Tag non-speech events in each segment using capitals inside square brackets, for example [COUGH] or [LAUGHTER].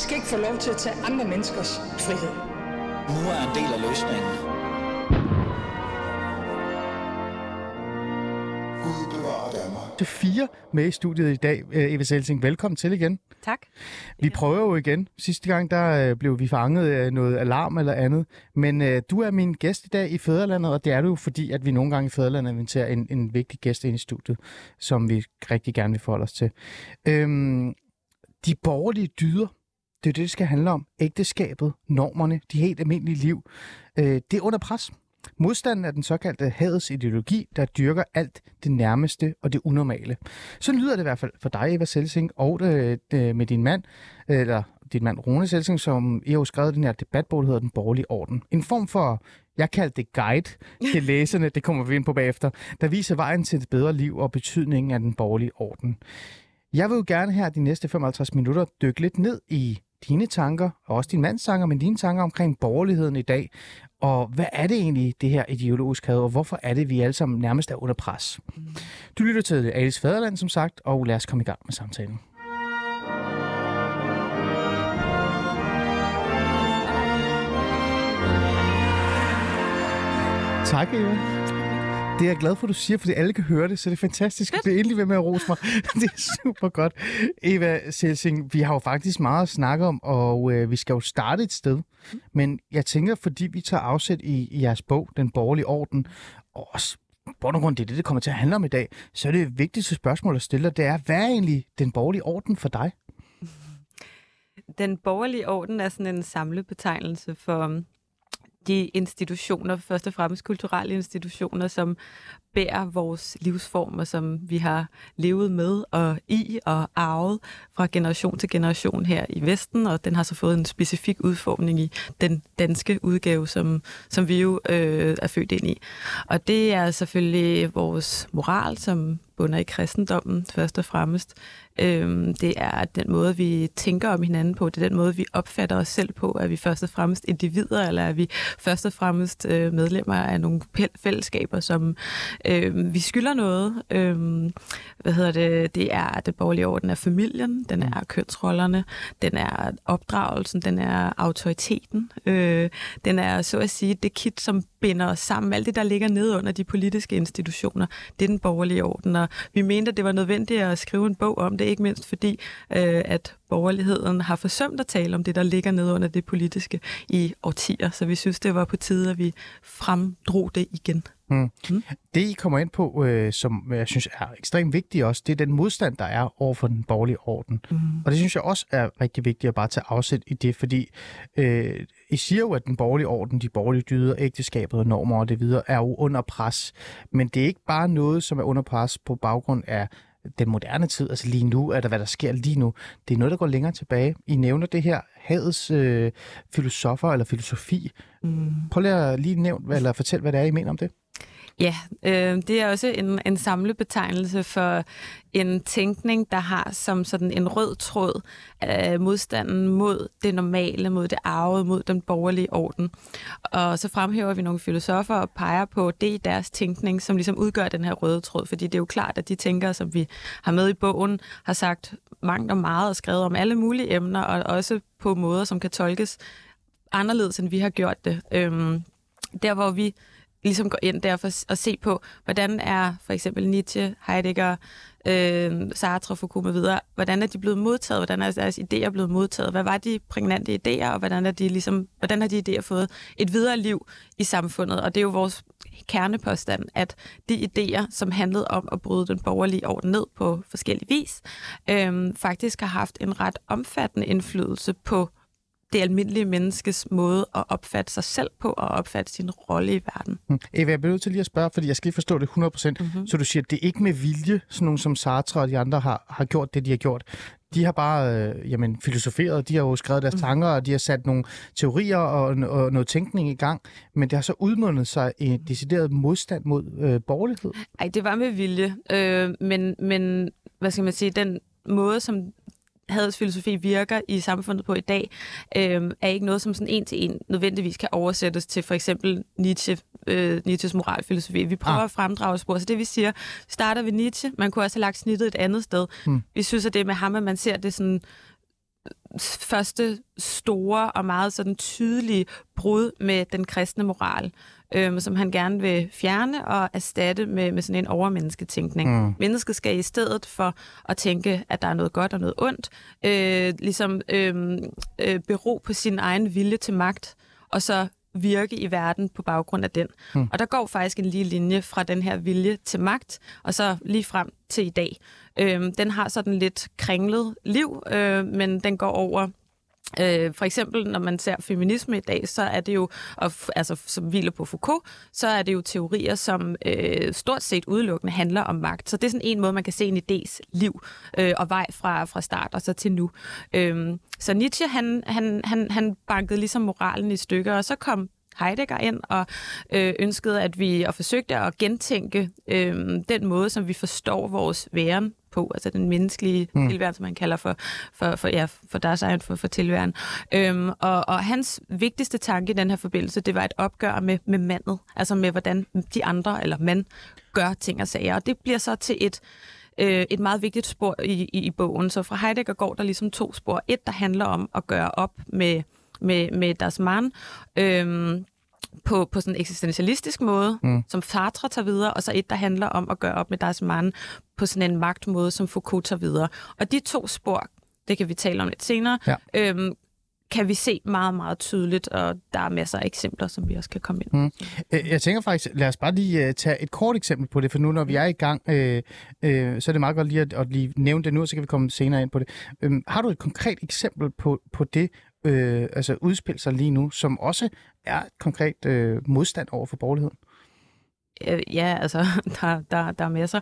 skal ikke få lov til at tage andre menneskers frihed. Nu er en del af løsningen. Er fire med i studiet i dag. Øh, Eva Selsing, velkommen til igen. Tak. Vi prøver jo igen. Sidste gang der øh, blev vi fanget af noget alarm eller andet. Men øh, du er min gæst i dag i Fæderlandet, og det er du jo fordi, at vi nogle gange i Fæderlandet inviterer en, en vigtig gæst ind i studiet, som vi rigtig gerne vil forholde os til. Øhm, de borgerlige dyder, det er det, det skal handle om. Ægteskabet, normerne, de helt almindelige liv. Øh, det er under pres. Modstanden er den såkaldte hadets ideologi, der dyrker alt det nærmeste og det unormale. Så lyder det i hvert fald for dig, Eva Selsing, og det, det, med din mand, eller din mand Rune Selsing, som I har jo skrevet den her debatbog, der hedder Den Borgerlige Orden. En form for, jeg kaldte det guide til [LAUGHS] læserne, det kommer vi ind på bagefter, der viser vejen til et bedre liv og betydningen af den borgerlige orden. Jeg vil jo gerne her de næste 55 minutter dykke lidt ned i dine tanker, og også din mands tanker, men dine tanker omkring borgerligheden i dag. Og hvad er det egentlig, det her ideologisk had, og hvorfor er det, vi alle sammen nærmest er under pres? Du lytter til Alice Faderland, som sagt, og lad os komme i gang med samtalen. Tak, Eva. Det er jeg glad for, at du siger, fordi alle kan høre det, så det er fantastisk. Det er endelig ved med at rose mig. [LAUGHS] det er super godt. Eva Selsing, vi har jo faktisk meget at snakke om, og øh, vi skal jo starte et sted. Men jeg tænker, fordi vi tager afsæt i, i jeres bog, Den Borgerlige Orden, og også bund og grund, det er det, det kommer til at handle om i dag, så er det vigtigste spørgsmål at stille, det er, hvad er egentlig den borgerlige orden for dig? [LAUGHS] Den borgerlige orden er sådan en samlebetegnelse for de institutioner, først og fremmest kulturelle institutioner, som bærer vores livsformer, som vi har levet med og i og arvet fra generation til generation her i Vesten, og den har så fået en specifik udformning i den danske udgave, som, som vi jo øh, er født ind i. Og det er selvfølgelig vores moral, som bunder i kristendommen først og fremmest. Øhm, det er den måde, vi tænker om hinanden på. Det er den måde, vi opfatter os selv på. Er vi først og fremmest individer, eller er vi først og fremmest øh, medlemmer af nogle fællesskaber, som øh, vi skylder noget. Øh, hvad hedder det? Det er det borgerlige orden af familien, den er kønsrollerne, den er opdragelsen, den er autoriteten. Øh, den er så at sige det kit, som binder os sammen. Alt det, der ligger nede under de politiske institutioner, det er den borgerlige orden. Og vi mente, at det var nødvendigt at skrive en bog om det, ikke mindst fordi, øh, at borgerligheden har forsømt at tale om det, der ligger nede under det politiske i årtier. Så vi synes, det var på tide, at vi fremdrog det igen. Mm. Mm. Det, I kommer ind på, øh, som jeg synes er ekstremt vigtigt også, det er den modstand, der er over for den borgerlige orden. Mm. Og det synes jeg også er rigtig vigtigt at bare tage afsæt i det, fordi øh, I siger jo, at den borgerlige orden, de borgerlige dyder, ægteskabet og normer og det videre, er jo under pres. Men det er ikke bare noget, som er under pres på baggrund af den moderne tid, altså lige nu, eller hvad der sker lige nu. Det er noget, der går længere tilbage. I nævner det her hadets øh, filosofer eller filosofi. Mm. Prøv lige at lige nævne, eller fortæl, hvad det er, I mener om det. Ja, øh, det er også en, en samlebetegnelse for en tænkning, der har som sådan en rød tråd øh, modstanden mod det normale, mod det arvede, mod den borgerlige orden. Og så fremhæver vi nogle filosofer og peger på det i deres tænkning, som ligesom udgør den her røde tråd, fordi det er jo klart, at de tænkere, som vi har med i bogen, har sagt mangt og meget og skrevet om alle mulige emner, og også på måder, som kan tolkes anderledes, end vi har gjort det. Øhm, der, hvor vi ligesom går ind der for at se på, hvordan er for eksempel Nietzsche, Heidegger, øh, Sartre, Foucault med videre, hvordan er de blevet modtaget, hvordan er deres idéer blevet modtaget, hvad var de prægnante idéer, og hvordan, er de ligesom, hvordan har de idéer fået et videre liv i samfundet. Og det er jo vores kernepåstand, at de idéer, som handlede om at bryde den borgerlige orden ned på forskellige vis, øh, faktisk har haft en ret omfattende indflydelse på det almindelige menneskes måde at opfatte sig selv på og opfatte sin rolle i verden. Mm. Eva, jeg bliver nødt til lige at spørge, fordi jeg skal lige forstå det 100%. Mm-hmm. Så du siger, at det er ikke med vilje, sådan nogen som Sartre og de andre har, har gjort det, de har gjort. De har bare øh, jamen, filosoferet, de har jo skrevet deres mm. tanker, og de har sat nogle teorier og, og noget tænkning i gang, men det har så udmundet sig i en decideret modstand mod øh, borgerlighed. Nej, det var med vilje, øh, men, men hvad skal man sige, den måde, som hadets filosofi virker i samfundet på i dag, øh, er ikke noget, som sådan en til en nødvendigvis kan oversættes til for eksempel Nietzsche, øh, Nietzsches moralfilosofi. Vi prøver ah. at fremdrage spor. Så det vi siger, starter ved Nietzsche, man kunne også have lagt snittet et andet sted. Hmm. Vi synes, at det med ham, at man ser det sådan første store og meget sådan tydelige brud med den kristne moral, øhm, som han gerne vil fjerne og erstatte med, med sådan en overmennesketænkning. Mm. Mennesket skal i stedet for at tænke, at der er noget godt og noget ondt, øh, ligesom øh, øh, bero på sin egen vilje til magt, og så virke i verden på baggrund af den. Mm. Og der går faktisk en lige linje fra den her vilje til magt, og så lige frem til i dag. Øhm, den har sådan lidt kringlet liv, øh, men den går over Øh, for eksempel, når man ser feminisme i dag, så er det jo, og, altså som hviler på Foucault, så er det jo teorier, som øh, stort set udelukkende handler om magt. Så det er sådan en måde, man kan se en idés liv øh, og vej fra, fra start og så til nu. Øh, så Nietzsche, han, han, han, han bankede ligesom moralen i stykker, og så kom Heidegger ind og øh, ønskede, at vi og forsøgte at gentænke øh, den måde, som vi forstår vores væren på, altså den menneskelige mm. tilværen, som man kalder for, for, for, ja, for deres egen for, for tilværen. Øhm, og, og hans vigtigste tanke i den her forbindelse, det var et opgør med, med mandet, altså med hvordan de andre, eller mand, gør ting og sager. Og det bliver så til et øh, et meget vigtigt spor i, i, i bogen. Så fra Heidegger går der ligesom to spor. Et, der handler om at gøre op med, med, med deres mand, øhm, på, på sådan en eksistentialistisk måde, mm. som Sartre tager videre, og så et, der handler om at gøre op med deres mand på sådan en magtmåde, som Foucault tager videre. Og de to spor, det kan vi tale om lidt senere, ja. øhm, kan vi se meget, meget tydeligt, og der er masser af eksempler, som vi også kan komme ind mm. Jeg tænker faktisk, lad os bare lige uh, tage et kort eksempel på det, for nu når vi er i gang, øh, øh, så er det meget godt lige at, at lige nævne det nu, og så kan vi komme senere ind på det. Øhm, har du et konkret eksempel på, på det, øh, altså udspille sig lige nu, som også er konkret øh, modstand over for borgerligheden? Øh, ja, altså, [LAUGHS] der, der, der er masser.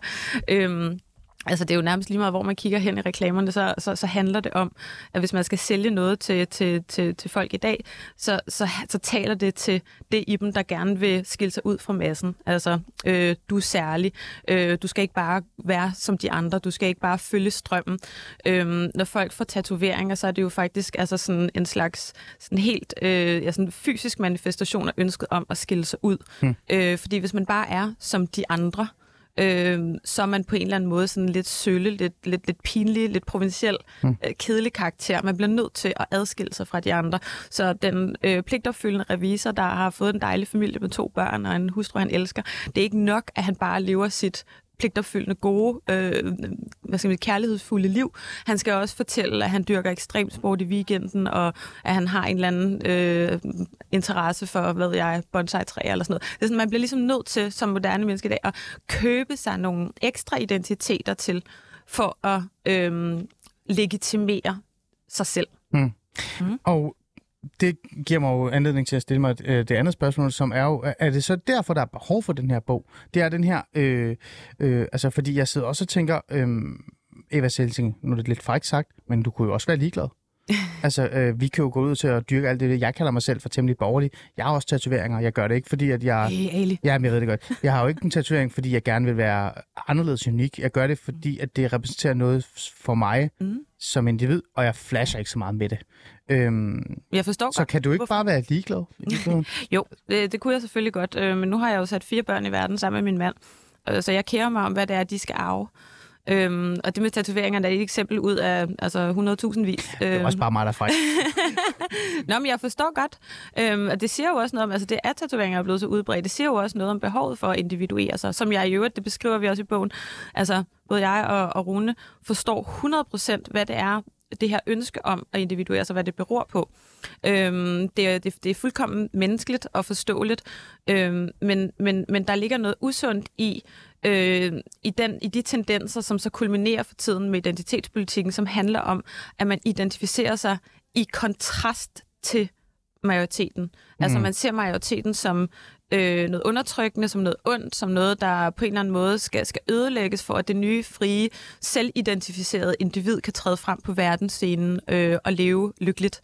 Øhm, Altså det er jo nærmest lige meget, hvor man kigger hen i reklamerne, så, så, så handler det om, at hvis man skal sælge noget til, til, til, til folk i dag, så, så, så taler det til det i dem, der gerne vil skille sig ud fra massen. Altså, øh, du er særlig. Øh, du skal ikke bare være som de andre. Du skal ikke bare følge strømmen. Øh, når folk får tatoveringer, så er det jo faktisk altså sådan en slags sådan helt øh, ja, sådan fysisk manifestation af ønsket om at skille sig ud. Hmm. Øh, fordi hvis man bare er som de andre, øh, så er man på en eller anden måde sådan lidt sølle, lidt, lidt, lidt pinlig, lidt provinciel, mm. øh, kedelig karakter. Man bliver nødt til at adskille sig fra de andre. Så den øh, pligtopfyldende revisor, der har fået en dejlig familie med to børn og en hustru, han elsker, det er ikke nok, at han bare lever sit pligtopfyldende, gode, øh, hvad skal man, kærlighedsfulde liv. Han skal også fortælle, at han dyrker ekstrem sport i weekenden, og at han har en eller anden øh, interesse for, hvad jeg, bonsai-træ eller sådan noget. Det er sådan, man bliver ligesom nødt til, som moderne menneske i dag, at købe sig nogle ekstra identiteter til, for at øh, legitimere sig selv. Mm. Mm. Og det giver mig jo anledning til at stille mig øh, det andet spørgsmål, som er jo, er det så derfor, der er behov for den her bog? Det er den her, øh, øh, altså fordi jeg sidder også og tænker, øh, Eva Selsing, nu er det lidt frækt sagt, men du kunne jo også være ligeglad. [LAUGHS] altså, øh, vi kan jo gå ud til at dyrke alt det. Jeg kalder mig selv for temmelig borgerlig. Jeg har også tatoveringer. Jeg gør det ikke, fordi at jeg... Hey, Ali. Ja, jeg ved det godt. Jeg har jo ikke en tatovering, fordi jeg gerne vil være anderledes unik. Jeg gør det, fordi at det repræsenterer noget for mig mm. som individ, og jeg flasher ikke så meget med det. Øhm, jeg forstår Så godt. kan du ikke Hvorfor? bare være ligeglad? [LAUGHS] jo, det, det kunne jeg selvfølgelig godt. Øh, men nu har jeg jo sat fire børn i verden sammen med min mand. Øh, så jeg kærer mig om, hvad det er, de skal arve. Øhm, og det med tatoveringer er et eksempel ud af altså 100.000 vis. Det er også bare mig, der fejl. [LAUGHS] Nå, men jeg forstår godt. Øhm, og det siger jo også noget om, altså det er tatoveringer er blevet så udbredt. Det siger jo også noget om behovet for at individuere sig, som jeg i øvrigt, det beskriver vi også i bogen. Altså, både jeg og, og Rune forstår 100% hvad det er, det her ønske om at individuere sig, hvad det beror på. Øhm, det, er, det, det er fuldkommen menneskeligt og forståeligt, øhm, men, men, men der ligger noget usundt i, øh, i, den, i de tendenser, som så kulminerer for tiden med identitetspolitikken, som handler om, at man identificerer sig i kontrast til majoriteten. Altså, mm. Altså man ser majoriteten som øh, noget undertrykkende, som noget ondt, som noget, der på en eller anden måde skal, skal ødelægges for, at det nye, frie, selvidentificerede individ kan træde frem på verdensscenen øh, og leve lykkeligt.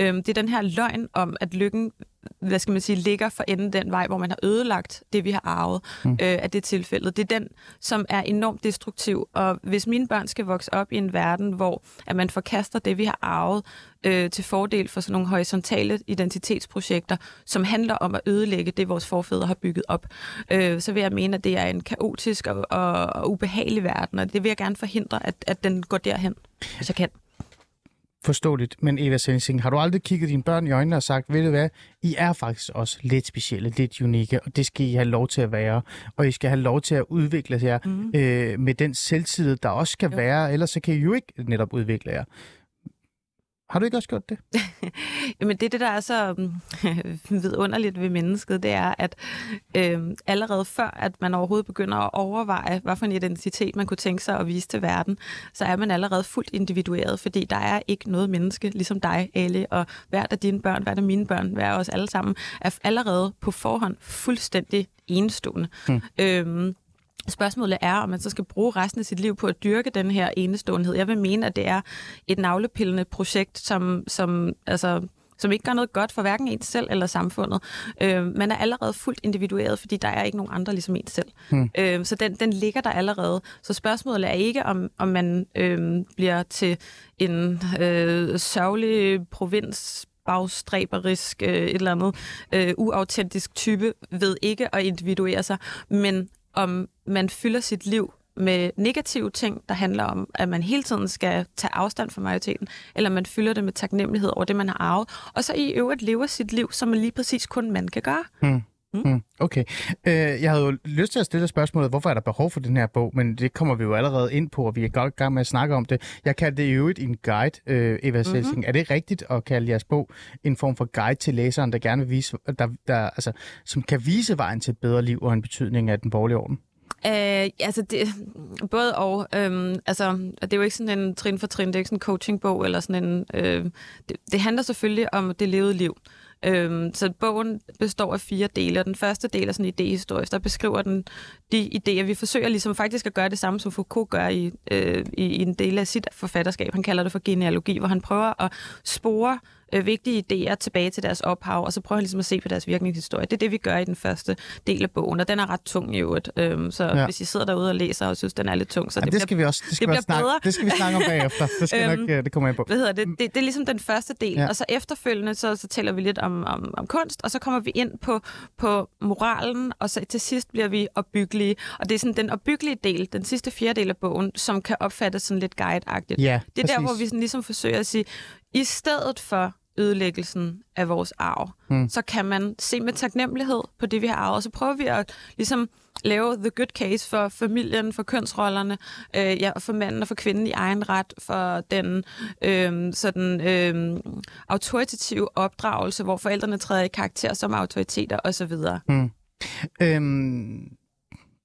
Øh, det er den her løgn om, at lykken hvad skal man sige, ligger for enden den vej, hvor man har ødelagt det, vi har arvet mm. øh, af det tilfælde. Det er den, som er enormt destruktiv, og hvis mine børn skal vokse op i en verden, hvor at man forkaster det, vi har arvet, øh, til fordel for sådan nogle horisontale identitetsprojekter, som handler om at ødelægge det, vores forfædre har bygget op, øh, så vil jeg mene, at det er en kaotisk og, og, og ubehagelig verden, og det vil jeg gerne forhindre, at, at den går derhen, hvis jeg kan. Forståeligt. Men Eva Sensing, har du aldrig kigget dine børn i øjnene og sagt, ved du hvad, I er faktisk også lidt specielle, lidt unikke, og det skal I have lov til at være. Og I skal have lov til at udvikle jer mm. øh, med den selvtillid, der også skal jo. være, ellers så kan I jo ikke netop udvikle jer. Har du ikke også gjort det? [LAUGHS] Jamen det, det der er så um, [LAUGHS] vidunderligt ved mennesket, det er, at øh, allerede før, at man overhovedet begynder at overveje, hvad for en identitet man kunne tænke sig at vise til verden, så er man allerede fuldt individueret, fordi der er ikke noget menneske, ligesom dig, Ali, og hvert af dine børn, hvert af mine børn, hver af os alle sammen, er allerede på forhånd fuldstændig enestående. Hmm. Øhm, Spørgsmålet er, om man så skal bruge resten af sit liv på at dyrke den her eneståenhed. Jeg vil mene, at det er et navlepillende projekt, som, som, altså, som ikke gør noget godt for hverken en selv eller samfundet. Øh, man er allerede fuldt individueret, fordi der er ikke nogen andre ligesom en selv. Hmm. Øh, så den, den ligger der allerede. Så spørgsmålet er ikke, om, om man øh, bliver til en øh, sørgelig provins bagstræberisk, øh, et eller andet øh, uautentisk type ved ikke at individuere sig, men om man fylder sit liv med negative ting, der handler om, at man hele tiden skal tage afstand fra majoriteten, eller man fylder det med taknemmelighed over det, man har arvet, og så i øvrigt lever sit liv, som man lige præcis kun man kan gøre. Mm. Mm, okay. Øh, jeg havde jo lyst til at stille spørgsmålet, hvorfor er der behov for den her bog, men det kommer vi jo allerede ind på, og vi er godt gang med at snakke om det. Jeg kalder det i øvrigt en guide, øh, Eva mm-hmm. Selsing. Er det rigtigt at kalde jeres bog en form for guide til læseren, der gerne vil vise, der, der, altså, som kan vise vejen til et bedre liv og en betydning af den borgerlige orden? Øh, altså, det, både og. Øhm, altså, det er jo ikke sådan en trin for trin, det er ikke sådan en coachingbog, eller sådan en... Øh, det, det handler selvfølgelig om det levede liv. Øhm, så bogen består af fire dele, og den første del er sådan en idehistorisk, der beskriver den de idéer. Vi forsøger ligesom faktisk at gøre det samme, som Foucault gør i, øh, i, i en del af sit forfatterskab. Han kalder det for genealogi, hvor han prøver at spore øh, vigtige idéer tilbage til deres ophav, og så prøver han ligesom at se på deres virkningshistorie. Det er det, vi gør i den første del af bogen, og den er ret tung i øvrigt. Øhm, så ja. hvis I sidder derude og læser og synes, den er lidt tung, så ja, det, det, skal bliver, vi også, det skal det bliver snakke, bedre. Det skal vi snakke om bagefter. Det, skal [LAUGHS] øhm, nok, øh, det kommer jeg på. Hvad hedder det? det? Det er ligesom den første del, ja. og så efterfølgende, så, så taler vi lidt om, om, om kunst, og så kommer vi ind på, på moralen, og så til sidst bliver vi opbyggelige. Og det er sådan den opbyggelige del, den sidste fjerdedel af bogen, som kan opfattes sådan lidt guideagtigt. Ja, det er præcis. der, hvor vi sådan ligesom forsøger at sige, i stedet for ødelæggelsen af vores arv, mm. så kan man se med taknemmelighed på det, vi har arvet. Og så prøver vi at ligesom lave the good case for familien, for kønsrollerne, øh, ja, for manden og for kvinden i egen ret, for den øh, sådan øh, autoritative opdragelse, hvor forældrene træder i karakter som autoriteter osv. Mm. Øhm,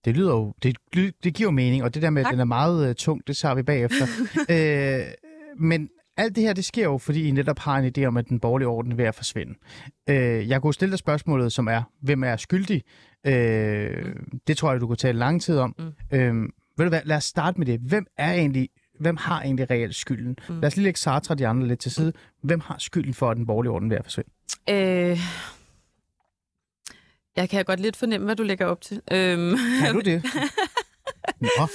det lyder jo, det, det giver jo mening, og det der med, tak. at den er meget uh, tung, det tager vi bagefter. [LAUGHS] øh, men alt det her, det sker jo, fordi I netop har en idé om, at den borgerlige orden er ved at forsvinde. Øh, jeg kunne stille dig spørgsmålet, som er, hvem er skyldig? Øh, det tror jeg, du kunne tale lang tid om. Mm. Øh, ved du hvad, lad os starte med det. Hvem er egentlig hvem har egentlig reelt skylden? Mm. Lad os lige lægge Sartre og de andre lidt til side. Hvem har skylden for, at den borgerlige orden er ved at forsvinde? Øh, jeg kan godt lidt fornemme, hvad du lægger op til. Øhm. Kan du det? [LAUGHS] Nå.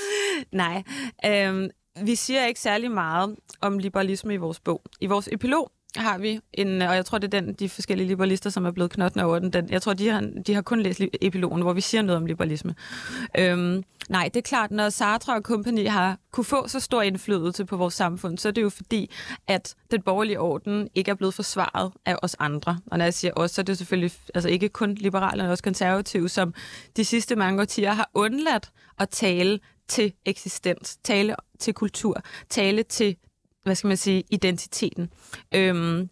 Nej. Øhm, vi siger ikke særlig meget om liberalisme i vores bog. I vores epilog har vi en, og jeg tror, det er den, de forskellige liberalister, som er blevet knottende over den, den jeg tror, de har, de har kun læst epilogen, hvor vi siger noget om liberalisme. Øhm, nej, det er klart, når Sartre og kompagni har kunne få så stor indflydelse på vores samfund, så er det jo fordi, at den borgerlige orden ikke er blevet forsvaret af os andre. Og når jeg siger os, så er det selvfølgelig altså ikke kun liberale, men også konservative, som de sidste mange årtier har undladt at tale til eksistens, tale til kultur, tale til, hvad skal man sige, identiteten. Øhm,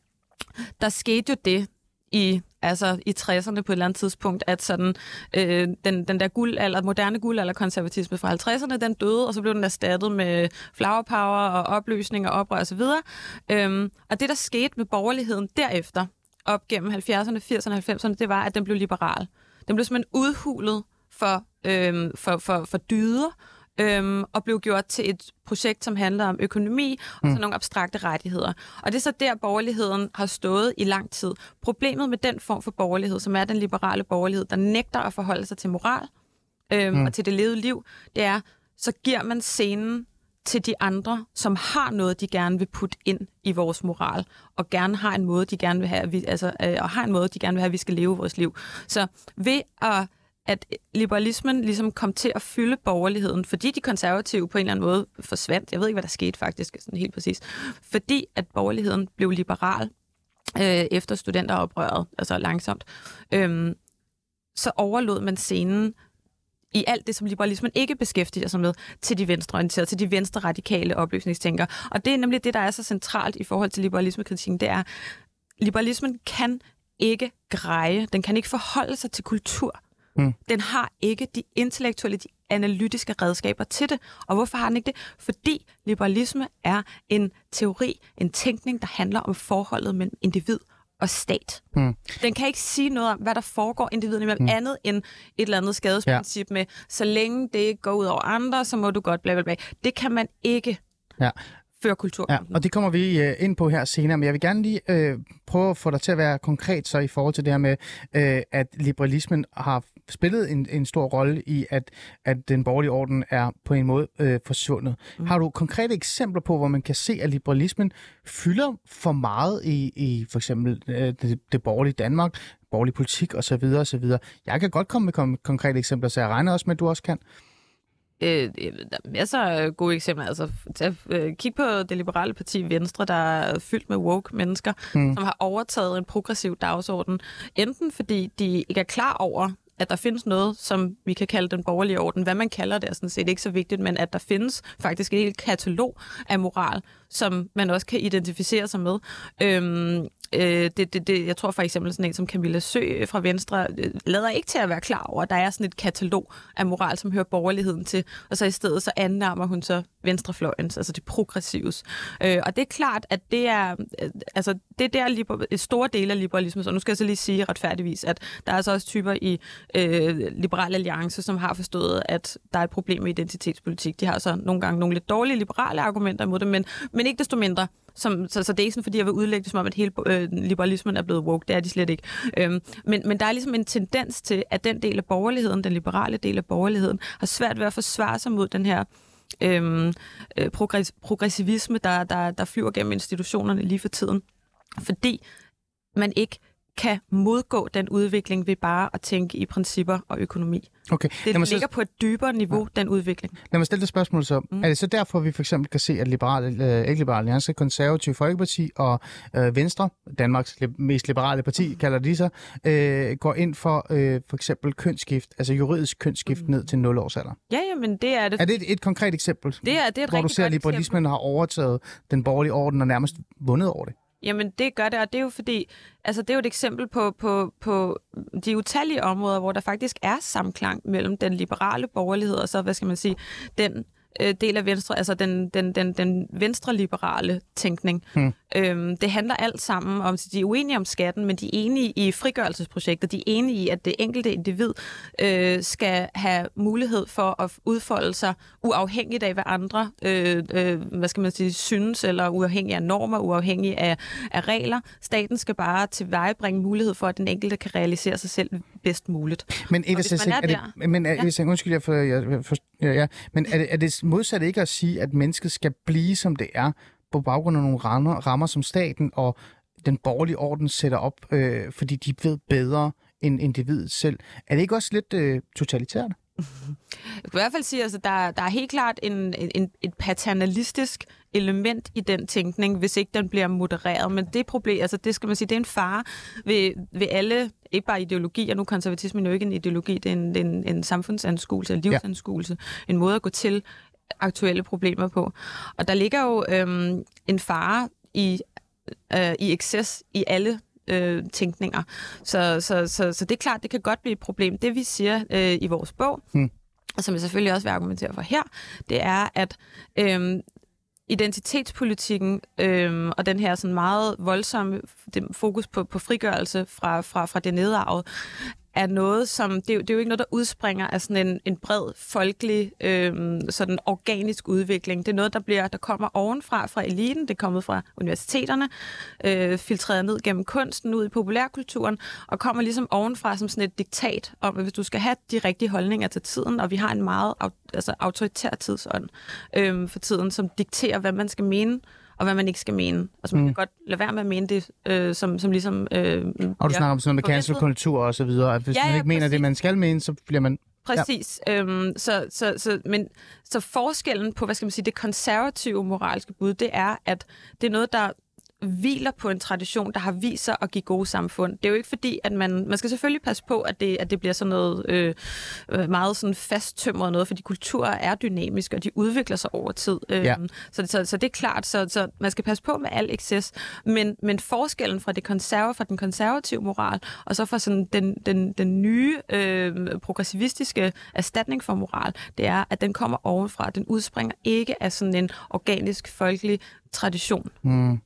der skete jo det i altså i 60'erne på et eller andet tidspunkt, at sådan, øh, den, den der guldalder, moderne guldalderkonservatisme fra 50'erne, den døde, og så blev den erstattet med flower power og opløsning og oprør osv. Øhm, og det, der skete med borgerligheden derefter, op gennem 70'erne, 80'erne og 90'erne, det var, at den blev liberal. Den blev simpelthen udhulet for, øhm, for, for, for dyder, øhm, og blev gjort til et projekt, som handler om økonomi og mm. så nogle abstrakte rettigheder. Og det er så der, borgerligheden har stået i lang tid. Problemet med den form for borgerlighed, som er den liberale borgerlighed, der nægter at forholde sig til moral øhm, mm. og til det levede liv, det er, så giver man scenen til de andre, som har noget, de gerne vil putte ind i vores moral, og gerne har en måde, de gerne vil have, vi, altså, øh, og har en måde, de gerne vil have, at vi skal leve vores liv. Så ved at at liberalismen ligesom kom til at fylde borgerligheden, fordi de konservative på en eller anden måde forsvandt. Jeg ved ikke, hvad der skete faktisk, sådan helt præcis. Fordi at borgerligheden blev liberal øh, efter studenteroprøret, altså langsomt, øh, så overlod man scenen i alt det, som liberalismen ikke beskæftiger sig med, til de venstreorienterede, til de venstre radikale oplysningstænkere. Og det er nemlig det, der er så centralt i forhold til liberalismekritikken, det er, liberalismen kan ikke greje, den kan ikke forholde sig til kultur. Mm. Den har ikke de intellektuelle, de analytiske redskaber til det. Og hvorfor har den ikke det? Fordi liberalisme er en teori, en tænkning, der handler om forholdet mellem individ og stat. Mm. Den kan ikke sige noget om, hvad der foregår individet imellem mm. andet end et eller andet skadesprincip ja. med, så længe det ikke går ud over andre, så må du godt bla bla bla. Det kan man ikke. Ja føre kultur. Ja, og det kommer vi øh, ind på her senere, men jeg vil gerne lige øh, prøve at få dig til at være konkret så i forhold til det her med, øh, at liberalismen har spillet en, en stor rolle i, at, at den borgerlige orden er på en måde øh, forsvundet. Mm. Har du konkrete eksempler på, hvor man kan se, at liberalismen fylder for meget i, i for eksempel øh, det, det borgerlige Danmark, borgerlig politik osv. osv. Jeg kan godt komme med konkrete eksempler, så jeg regner også med, at du også kan. Øh, der er masser af gode eksempler. Altså, tag, øh, kig på det liberale parti Venstre, der er fyldt med woke mennesker, mm. som har overtaget en progressiv dagsorden. Enten fordi de ikke er klar over, at der findes noget, som vi kan kalde den borgerlige orden. Hvad man kalder det er sådan set ikke så vigtigt, men at der findes faktisk et helt katalog af moral, som man også kan identificere sig med. Øhm, øh, det, det, det, jeg tror for eksempel sådan en som Camilla Sø øh, fra Venstre øh, lader ikke til at være klar over, at der er sådan et katalog af moral, som hører borgerligheden til, og så i stedet så annærmer hun så venstrefløjens, altså det progressives. Øh, og det er klart, at det er, øh, altså, det er der liber, et store del af liberalismen, så nu skal jeg så lige sige retfærdigvis, at der er så også typer i øh, Liberal Alliance, som har forstået, at der er et problem med identitetspolitik. De har så nogle gange nogle lidt dårlige liberale argumenter imod det, men, men ikke desto mindre, som, så, så det er ikke sådan, fordi jeg vil udlægge det som om, at hele øh, liberalismen er blevet woke. Det er de slet ikke. Øhm, men, men der er ligesom en tendens til, at den del af borgerligheden, den liberale del af borgerligheden, har svært ved at forsvare sig mod den her øhm, øh, progress, progressivisme, der, der, der flyver gennem institutionerne lige for tiden. Fordi man ikke kan modgå den udvikling ved bare at tænke i principper og økonomi. Okay. Det ligger så... på et dybere niveau, ja. den udvikling. Lad mig stille det spørgsmål så. Mm. Er det så derfor, vi for eksempel kan se, at Liberale, øh, ikke Liberale Alliance, Konservative Folkeparti og øh, Venstre, Danmarks li- mest liberale parti, mm. kalder de sig, øh, går ind for øh, for eksempel kønsskift, altså juridisk kønsskift mm. ned til 0 års alder? Ja, ja, men det er det. Er det et, et konkret eksempel? Det er, det er et hvor du ser, at liberalismen har overtaget den borgerlige orden og nærmest vundet over det? Jamen, det gør det, og det er jo fordi, altså det er jo et eksempel på, på, på de utallige områder, hvor der faktisk er samklang mellem den liberale borgerlighed og så, hvad skal man sige, den øh, del af Venstre, altså den, den, den, den venstre-liberale tænkning. Hmm. Øhm, det handler alt sammen om, de er uenige om skatten, men de er enige i frigørelsesprojektet. De er enige i, at det enkelte individ øh, skal have mulighed for at udfolde sig uafhængigt af, hvad andre øh, øh, hvad skal man sige, synes, eller uafhængig af normer, uafhængig af, af regler. Staten skal bare tilvejebringe mulighed for, at den enkelte kan realisere sig selv bedst muligt. Men Eva, er, er, det, der, men er, ja. undskyld, jeg for, jeg for, ja, ja, men er det, er det modsat ikke at sige, at mennesket skal blive, som det er, på baggrund af nogle rammer, rammer som staten og den borgerlige orden sætter op, øh, fordi de ved bedre end individet selv. Er det ikke også lidt øh, totalitært? Jeg kan i hvert fald sige, at altså, der, der er helt klart en, en, et paternalistisk element i den tænkning, hvis ikke den bliver modereret. Men det problem, altså det skal man sige, det er en fare ved, ved alle, ikke bare ideologier, nu konservatismen er jo ikke en ideologi, det er en, en, en samfundsanskuelse, en livsanskuelse, ja. en måde at gå til aktuelle problemer på. Og der ligger jo øhm, en fare i, øh, i excess i alle øh, tænkninger. Så, så, så, så det er klart, det kan godt blive et problem. Det vi siger øh, i vores bog, hmm. og som jeg selvfølgelig også vil argumentere for her, det er, at øh, identitetspolitikken øh, og den her sådan meget voldsomme fokus på, på frigørelse fra, fra, fra det nedarvede, er noget, som... Det er, det er jo ikke noget, der udspringer af sådan en, en bred, folkelig, øh, sådan organisk udvikling. Det er noget, der bliver der kommer ovenfra, fra eliten. Det er kommet fra universiteterne, øh, filtreret ned gennem kunsten, ud i populærkulturen, og kommer ligesom ovenfra som sådan et diktat om, at hvis du skal have de rigtige holdninger til tiden, og vi har en meget altså, autoritær tidsånd øh, for tiden, som dikterer, hvad man skal mene og hvad man ikke skal mene. Altså man Mm. kan godt lade være med at mene det, øh, som, som ligesom... Øh, Og du snakker om sådan noget med cancel forventet. kultur og så videre, at hvis Ja, man ikke mener det, man skal mene, så bliver man... Præcis. Ja. Øhm, så, så, så, men, så forskellen på, hvad skal man sige, det konservative moralske bud, det er, at det er noget, der hviler på en tradition, der har vist sig at give gode samfund. Det er jo ikke fordi, at man... Man skal selvfølgelig passe på, at det, at det bliver sådan noget øh, øh, meget sådan fasttømret noget, fordi kulturer er dynamiske, og de udvikler sig over tid. Øhm, Ja. så, så, så det er klart, så, så man skal passe på med al excess. Men, men forskellen fra, det konserv, fra den konservative moral, og så fra sådan den, den, den nye øh, progressivistiske erstatning for moral, det er, at den kommer ovenfra. Den udspringer ikke af sådan en organisk, folkelig tradition. Mm,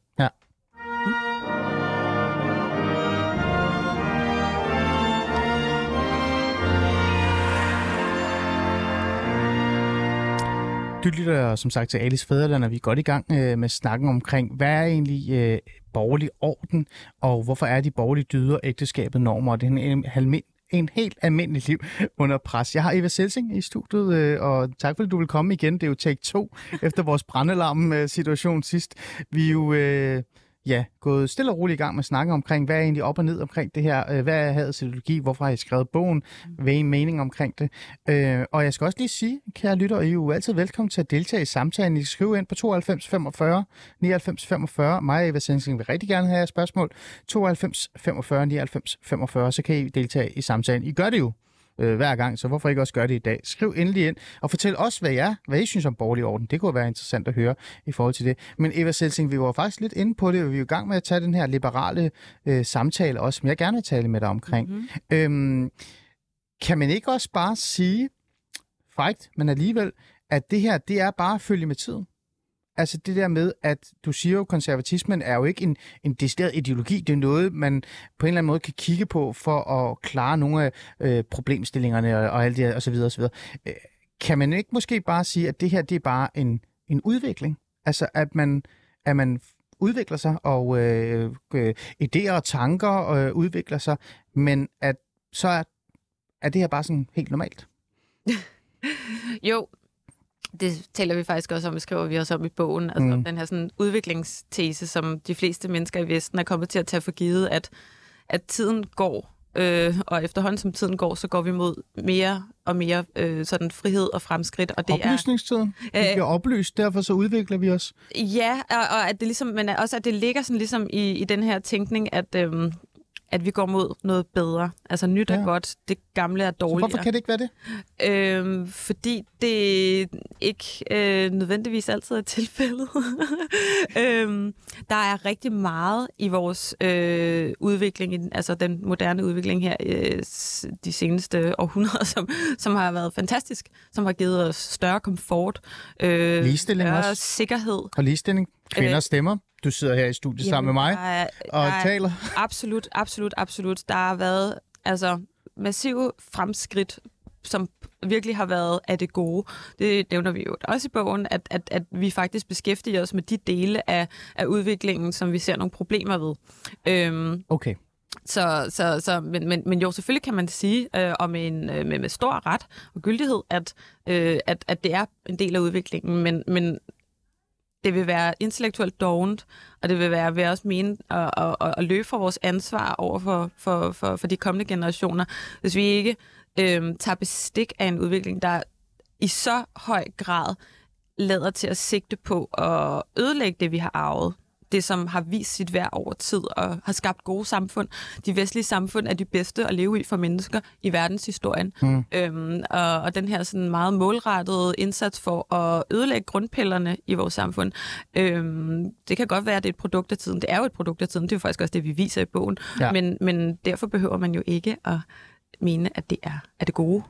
Du lytter som sagt til Alice Fæderland, og vi er godt i gang øh, med snakken omkring, hvad er egentlig øh, borgerlig orden, og hvorfor er de borgerlige dyder, ægteskabet, normer, og det er en, en, en helt almindelig liv under pres. Jeg har Eva Selsing i studiet, øh, og tak fordi du vil komme igen. Det er jo take 2 efter vores brandalarm-situation øh, sidst. Vi er jo øh, ja, gået stille og roligt i gang med at snakke omkring, hvad er egentlig op og ned omkring det her? Øh, hvad er hadets ideologi? Hvorfor har I skrevet bogen? Hvad er I mening omkring det? Øh, og jeg skal også lige sige, kære lytter, I er jo altid velkommen til at deltage i samtalen. I kan skrive ind på 92 45 99 45. Mig og Eva Sensing vil rigtig gerne have jeres spørgsmål. 92 45 99 45, så kan I deltage i samtalen. I gør det jo øh, hver gang, så hvorfor ikke også gøre det i dag? Skriv endelig ind, og fortæl os, hvad er, hvad I synes om borgerlig orden. Det kunne være interessant at høre i forhold til det. Men Eva Selsing, vi var faktisk lidt inde på det, og vi er i gang med at tage den her liberale øh, samtale også, som jeg gerne vil tale med dig omkring. Mm-hmm. Øhm, kan man ikke også bare sige, frækt, men alligevel, at det her, det er bare at følge med tiden? Altså det der med, at du siger jo, konservatismen er jo ikke en, en decideret ideologi. Det er noget, man på en eller anden måde kan kigge på for at klare nogle af øh, problemstillingerne og, og alt det og så videre og så videre. Øh, kan man ikke måske bare sige, at det her, det er bare en, en udvikling? Altså at man, at man udvikler sig, og øh, øh, idéer og tanker øh, udvikler sig, men at så er, er det her bare sådan helt normalt? [LAUGHS] Jo, det taler vi faktisk også om, det skriver vi også om i bogen. Altså Mm. mm. den her sådan udviklingstese, som de fleste mennesker i Vesten er kommet til at tage for givet, at, at tiden går, øh, og efterhånden som tiden går, så går vi mod mere og mere øh, sådan frihed og fremskridt. Og det er, Oplysningstiden. Vi Øh, bliver oplyst, derfor så udvikler vi os. Ja, og, og at det ligesom, men også at det ligger sådan ligesom i, i den her tænkning, at, øhm, at vi går mod noget bedre. Altså nyt er Ja. godt, det gamle er Så dårligere. hvorfor kan det ikke være det? Øhm, fordi det ikke øh, nødvendigvis altid er tilfældet. [LAUGHS] øhm, der er rigtig meget i vores øh, udvikling, altså den moderne udvikling her øh, de seneste århundreder, som, som har været fantastisk, som har givet os større komfort, øh, Ligestilling større også. sikkerhed. Og ligestilling. Kvinder Øh, stemmer. Du sidder her i studiet sammen med mig er, og der er, taler. Absolut, absolut, absolut. Der har været altså, massive fremskridt, som virkelig har været af det gode. Det nævner vi jo også i bogen, at, at, at vi faktisk beskæftiger os med de dele af, af udviklingen, som vi ser nogle problemer ved. Øhm, Okay. så, så, så, men, men, men jo, selvfølgelig kan man sige, øh, og med, en, øh, med, med stor ret og gyldighed, at, øh, at, at det er en del af udviklingen, men, men det vil være intellektuelt dovent, og det vil være ved også mene at, at, at, at løbe fra vores ansvar over for, for, for, for de kommende generationer, hvis vi ikke øh, tager bestik af en udvikling, der i så høj grad lader til at sigte på at ødelægge det, vi har arvet. Det, som har vist sit værd over tid og har skabt gode samfund. De vestlige samfund er de bedste at leve i for mennesker i verdenshistorien. Mm. Øhm, og, og den her sådan meget målrettede indsats for at ødelægge grundpillerne i vores samfund, øhm, det kan godt være, at det er et produkt af tiden. Det er jo et produkt af tiden. Det er jo faktisk også det, vi viser i bogen. Ja. Men, men derfor behøver man jo ikke at mene, at det er, er det gode.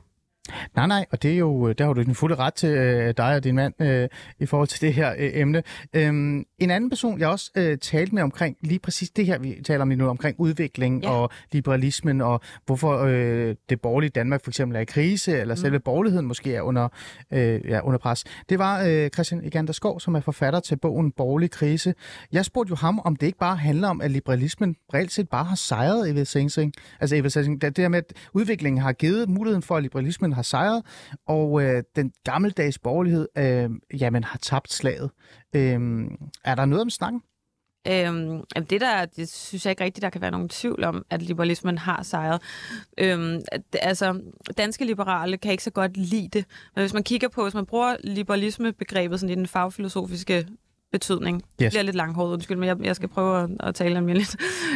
Nej, nej, og det er jo, der har du den fulde ret til øh, dig og din mand øh, i forhold til det her øh, emne. Øhm, en anden person, jeg også øh, talte med omkring lige præcis det her, vi taler om lige nu, omkring udvikling Ja. og liberalismen, og hvorfor øh, det borgerlige Danmark for eksempel er i krise, eller mm. selve borgerligheden måske er under, øh, ja, under pres. Det var øh, Christian Egander Skov, som er forfatter til bogen Borgerlig Krise. Jeg spurgte jo ham, om det ikke bare handler om, at liberalismen reelt set bare har sejret Eva Sensing. Altså Eva Sensing, det her med, at udviklingen har givet muligheden for, at liberalismen kapitalismen har sejret, og øh, den gammeldags borgerlighed øh, jamen, har tabt slaget. Øh, er der noget om snakken? Øhm, det der, det synes jeg ikke rigtigt, der kan være nogen tvivl om, at liberalismen har sejret. Øhm, at, altså, danske liberale kan ikke så godt lide det, men hvis man kigger på, hvis man bruger liberalisme-begrebet sådan i den fagfilosofiske betydning, yes. det bliver lidt langhåret, undskyld, men jeg, jeg skal prøve at, at tale om lidt.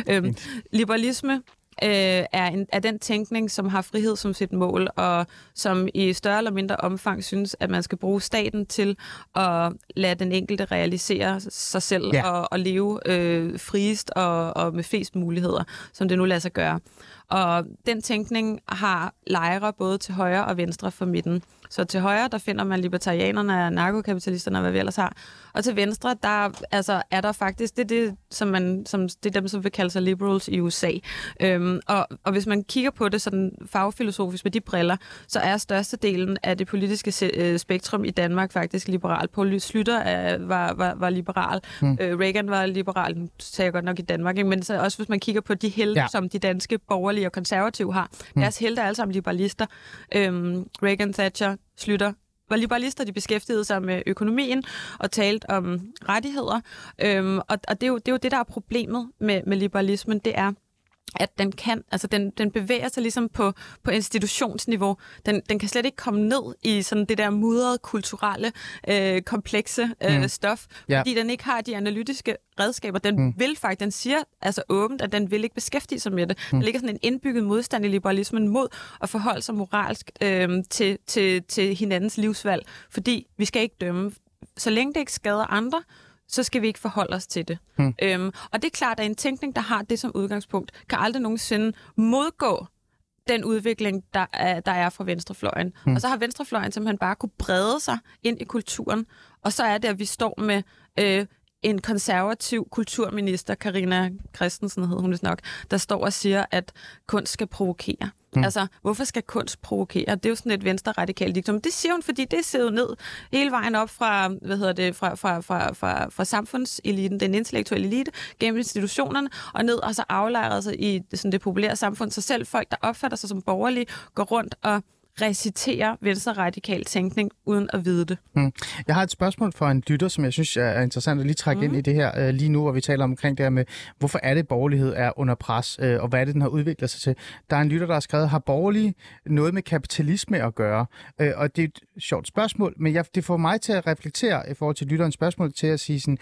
øhm, liberalisme øh, er, en, er den tænkning, som har frihed som sit mål, og som i større eller mindre omfang synes, at man skal bruge staten til at lade den enkelte realisere sig selv ja. og, og leve øh, friest og, og med flest muligheder, som det nu lader sig gøre. Og den tænkning har lejre både til højre og venstre for midten. Så til højre, der finder man libertarianerne, narkokapitalisterne og hvad vi ellers har. Og til venstre, der altså, er der faktisk, det er, det, som man, som, det er dem, som vil kalde sig liberals i USA. Øhm, og, og hvis man kigger på det sådan fagfilosofisk med de briller, så er størstedelen af det politiske øh, spektrum i Danmark faktisk liberal. Paul Slytter er, var, var, var liberal. Hmm. Øh, Reagan var liberal, nu sagde jeg godt nok i Danmark, ikke? men så også hvis man kigger på de helte, ja. som de danske borgerlige og konservative har. Hmm. Deres helte er alle sammen liberalister. Øhm, Reagan, Thatcher, Slytter, var liberalister, de beskæftigede sig med økonomien og talt om rettigheder. Øhm, og og det, er jo, det er jo det, der er problemet med, med liberalismen, det er, at den kan, altså den, den bevæger sig ligesom på, på institutionsniveau. Den, den kan slet ikke komme ned i sådan det der mudrede, kulturelle, øh, komplekse øh, mm. stof, ja. fordi den ikke har de analytiske redskaber. Den mm. vil faktisk, den siger altså åbent, at den vil ikke beskæftige sig med det. Mm. Der ligger sådan en indbygget modstand i liberalismen mod at forholde sig moralsk øh, til, til, til hinandens livsvalg, fordi vi skal ikke dømme. Så længe det ikke skader andre, så skal vi ikke forholde os til det. Hmm. Øhm, og det er klart, at en tænkning, der har det som udgangspunkt, kan aldrig nogensinde modgå den udvikling, der er, der er fra venstrefløjen. Hmm. Og så har venstrefløjen simpelthen bare kunne brede sig ind i kulturen, og så er det, at vi står med øh, en konservativ kulturminister, Karina Christensen hed hun nok, der står og siger, at kunst skal provokere. Mm. Altså, hvorfor skal kunst provokere? Det er jo sådan et venstre-radikalt diktum. Det siger hun, fordi det ser jo ned hele vejen op fra, hvad hedder det, fra, fra, fra, fra, fra samfundseliten, den intellektuelle elite, gennem institutionerne, og ned og så aflejret sig i sådan det populære samfund. Så selv folk, der opfatter sig som borgerlige, går rundt og recitere venstre-radikal tænkning, uden at vide det. Mm. Jeg har et spørgsmål for en lytter, som jeg synes er interessant at lige trække mm. ind i det her uh, lige nu, hvor vi taler omkring det her med, hvorfor er det, borgerlighed er under pres, uh, og hvad er det, den har udviklet sig til. Der er en lytter, der har skrevet, har borgerlige noget med kapitalisme at gøre? Uh, og det er et sjovt spørgsmål, men jeg, det får mig til at reflektere i forhold til lytterens spørgsmål, til at sige sådan,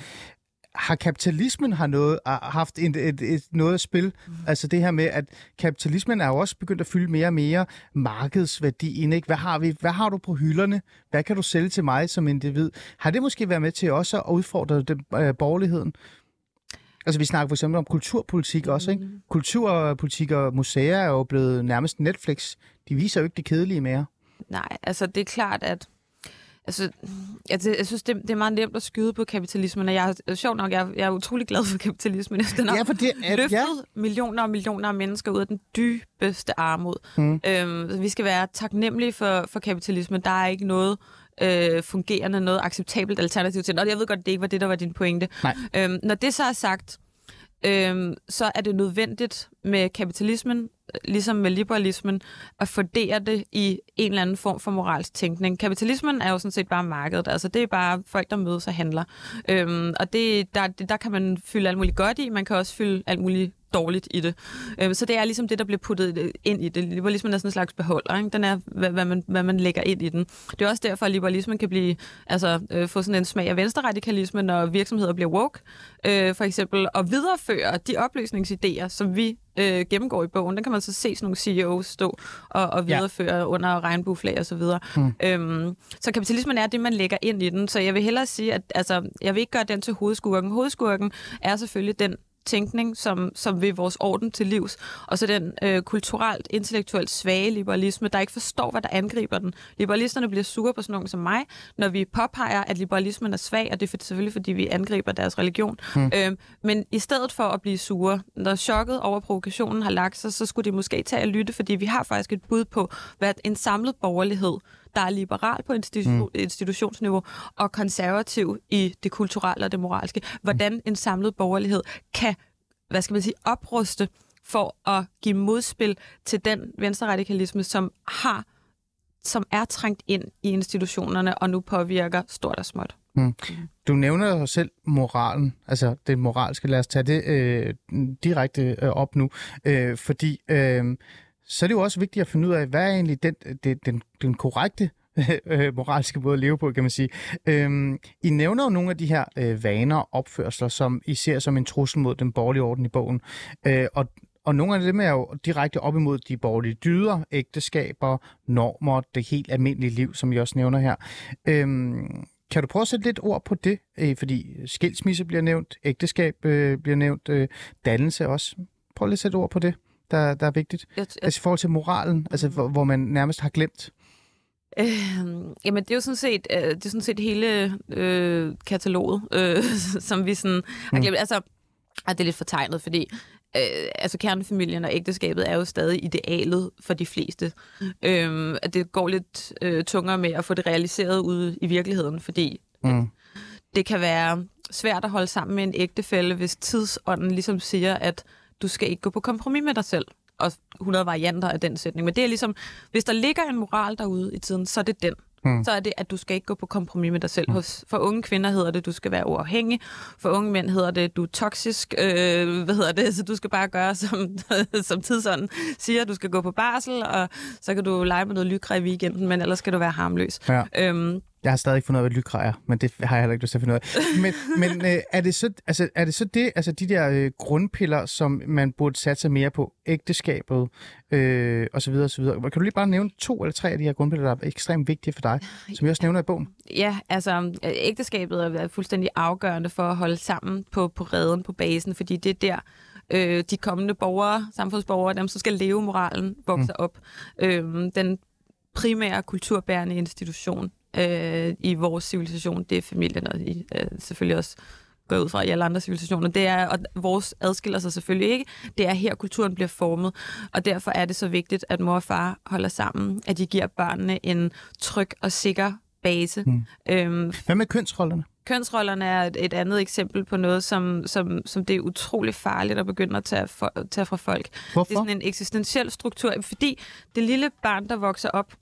har kapitalismen har noget, har haft et, et, et, noget at spille? Mm. Altså det her med, at kapitalismen er jo også begyndt at fylde mere og mere markedsværdien. Ikke? Hvad, har vi, hvad har du på hylderne? Hvad kan du sælge til mig som individ? Har det måske været med til også at udfordre den, øh, borgerligheden? Altså vi snakker for eksempel om kulturpolitik også, ikke? Mm. Kulturpolitik og museer er jo blevet nærmest Netflix. De viser jo ikke det kedelige mere. Nej, altså det er klart, at Altså, jeg, jeg synes, det, det er meget nemt at skyde på kapitalismen, og jeg er sjov nok, jeg, jeg er utrolig glad for kapitalismen. [LAUGHS] Den har ja, for det er, løftet ja. millioner og millioner af mennesker ud af den dybeste armod. Mm. Øhm, vi skal være taknemmelige for, for kapitalismen. Der er ikke noget øh, fungerende, noget acceptabelt alternativ til. Og jeg ved godt, det ikke var det, der var din pointe. Nej. Øhm, når det så er sagt, øhm, så er det nødvendigt med kapitalismen, ligesom med liberalismen, at fordere det i en eller anden form for moralsk tænkning. Kapitalismen er jo sådan set bare markedet. Altså, det er bare folk, der mødes og handler. Øhm, og det, der, der kan man fylde alt muligt godt i, man kan også fylde alt muligt dårligt i det. Øhm, så det er ligesom det, der bliver puttet ind i det. Liberalismen er sådan en slags beholder. Ikke? Den er, hvad, hvad, man, hvad man lægger ind i den. Det er også derfor, at liberalismen kan blive, altså, øh, få sådan en smag af venstreradikalisme, når virksomheder bliver woke, øh, for eksempel, og videreføre de opløsningsidéer, som vi øh, gennemgår i bogen. Den kan man så se sådan nogle CEOs stå og, og videreføre ja. under regnbueflag og så videre. Mm. Øhm, så kapitalismen er det, man lægger ind i den. Så jeg vil hellere sige, at altså, jeg vil ikke gøre den til hovedskurken. Hovedskurken er selvfølgelig den tænkning, som, som vil vores orden til livs, og så den øh, kulturelt, intellektuelt svage liberalisme, der ikke forstår, hvad der angriber den. Liberalisterne bliver sure på sådan nogen som mig, når vi påpeger, at liberalismen er svag, og det er selvfølgelig, fordi vi angriber deres religion. Hmm. Øh, men i stedet for at blive sure, når chokket over provokationen har lagt sig, så skulle de måske tage at lytte, fordi vi har faktisk et bud på, hvad en samlet borgerlighed der er liberal på institu- mm. institutionsniveau og konservativ i det kulturelle og det moralske. Hvordan en samlet borgerlighed kan, hvad skal man sige, opruste for at give modspil til den venstreradikalisme, som har som er trængt ind i institutionerne, og nu påvirker stort og småt. Du nævner jo selv moralen, altså det moralske. Lad os tage det øh, direkte øh, op nu, øh, fordi øh, så er det jo også vigtigt at finde ud af, hvad er egentlig den, den, den, den korrekte [LAUGHS] øh, moralske måde at leve på, kan man sige. Øhm, I nævner jo nogle af de her øh, vaner og opførsler, som I ser som en trussel mod den borgerlige orden i bogen. Øh, og, og nogle af dem er jo direkte op imod de borgerlige dyder, ægteskaber, normer, det helt almindelige liv, som I også nævner her. Øhm, kan du prøve at sætte lidt ord på det? Øh, fordi skilsmisse bliver nævnt, ægteskab øh, bliver nævnt, øh, dannelse også. Prøv lige at sætte ord på det, der, der er vigtigt. Jeg, jeg, Altså i forhold til moralen, altså hvor, hvor man nærmest har glemt. Øh, jamen, det er jo sådan set, øh, det er sådan set hele øh, kataloget, øh, [LAUGHS] som vi sådan har glemt. Altså, og det er lidt fortegnet, fordi øh, altså kernefamilien og ægteskabet er jo stadig idealet for de fleste. Øh, at det går lidt øh, tungere med at få det realiseret ude i virkeligheden, fordi Mm. det kan være svært at holde sammen med en ægtefælle, hvis tidsånden ligesom siger, at du skal ikke gå på kompromis med dig selv. Og 100 varianter af den sætning. Men det er ligesom, hvis der ligger en moral derude i tiden, så er det den. Mm. Så er det, at du skal ikke gå på kompromis med dig selv. Hos, for unge kvinder hedder det, at du skal være uafhængig. For unge mænd hedder det, at du er toksisk. Øh, hvad hedder det? Så du skal bare gøre, som, [LAUGHS] som tidsånden siger. Du skal gå på barsel, og så kan du lege med noget lykra i weekenden, men ellers skal du være harmløs. Ja. Øhm, Jeg har stadig ikke fundet ud af, hvad lykra er, men det har jeg heller ikke lyst til at finde ud af. Men, [LAUGHS] men øh, er, det så, altså, er det så det, altså de der øh, grundpiller, som man burde satse mere på? Ægteskabet øh, og så videre og så videre. Kan du lige bare nævne to eller tre af de her grundpiller, der er ekstremt vigtige for dig, som jeg også nævner i bogen? Ja, altså øh, ægteskabet er fuldstændig afgørende for at holde sammen på, på redden, på basen, fordi det er der, øh, de kommende borgere, samfundsborgere, dem som skal leve moralen, vokser mm. op. Øh, den primære kulturbærende institution øh, i vores civilisation, det er familien, og i, øh, selvfølgelig også går ud fra i alle andre civilisationer. Det er, og vores adskiller sig selvfølgelig ikke. Det er her, kulturen bliver formet. Og derfor er det så vigtigt, at mor og far holder sammen, at de giver børnene en tryg og sikker base. Mm. Øhm, Hvad med kønsrollerne? kønsrollerne er et, et andet eksempel på noget, som, som, som det er utrolig farligt at begynde at tage, for, tage fra folk. Det er Hvorfor? sådan en eksistentiel struktur, fordi det lille barn, der vokser op,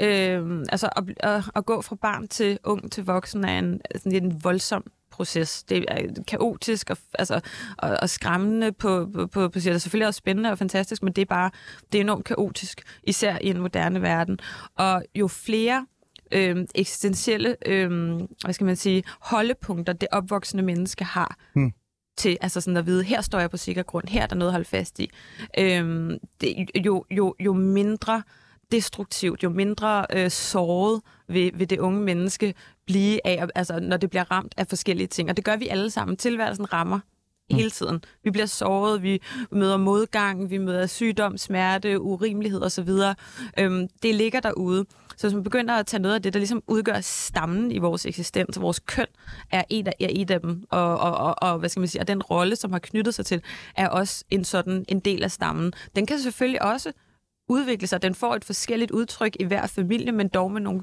øh, altså at, at, at gå fra barn til ung til voksen er en, sådan en voldsom proces. Det er kaotisk og, altså, og, og skræmmende på, på, på, på Det er selvfølgelig også spændende og fantastisk, men det er bare det er enormt kaotisk, især i en moderne verden. Og jo flere øh, eksistentielle, øh, hvad skal man sige, holdepunkter, det opvoksende menneske har, Hmm. til altså sådan at vide, her står jeg på sikker grund, her er der noget at holde fast i. Øhm, det, jo, jo, jo mindre destruktivt, jo mindre øh, såret vil, vil det unge menneske blive af, altså når det bliver ramt af forskellige ting. Og det gør vi alle sammen. Tilværelsen rammer hele tiden. Vi bliver såret, vi møder modgang, vi møder sygdom, smerte, urimelighed osv. Øhm, det ligger derude. Så hvis man begynder at tage noget af det, der ligesom udgør stammen i vores eksistens, vores køn er et af, er et af dem, og, og, og, og, hvad skal man sige, og den rolle, som har knyttet sig til, er også en sådan en del af stammen. Den kan selvfølgelig også udvikle sig. Den får et forskelligt udtryk i hver familie, men dog med nogle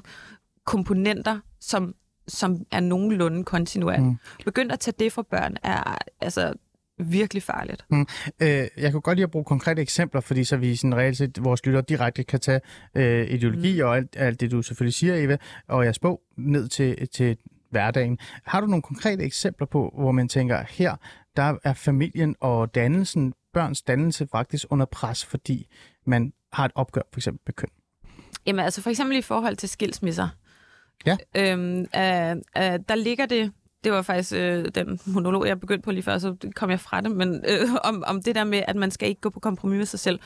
komponenter, som, som er nogenlunde kontinuerligt. Mm. Begynd at tage det fra børn er altså virkelig farligt. Øh, jeg kunne godt lide at bruge konkrete eksempler, fordi så vi sådan reelt set, vores lytter direkte kan tage øh, ideologi mm. og alt, alt det, du selvfølgelig siger, Eva, og jeres bog ned til, til hverdagen. Har du nogle konkrete eksempler på, hvor man tænker, her der er familien og dannelsen, børns dannelse faktisk under pres, fordi man har et opgør for eksempel med køn? Jamen altså for eksempel i forhold til skilsmisser. Ja. Øhm, øh, øh, der ligger det, det var faktisk øh, den monolog, jeg begyndte på lige før, så kom jeg fra det, men øh, om, om det der med, at man skal ikke gå på kompromis med sig selv.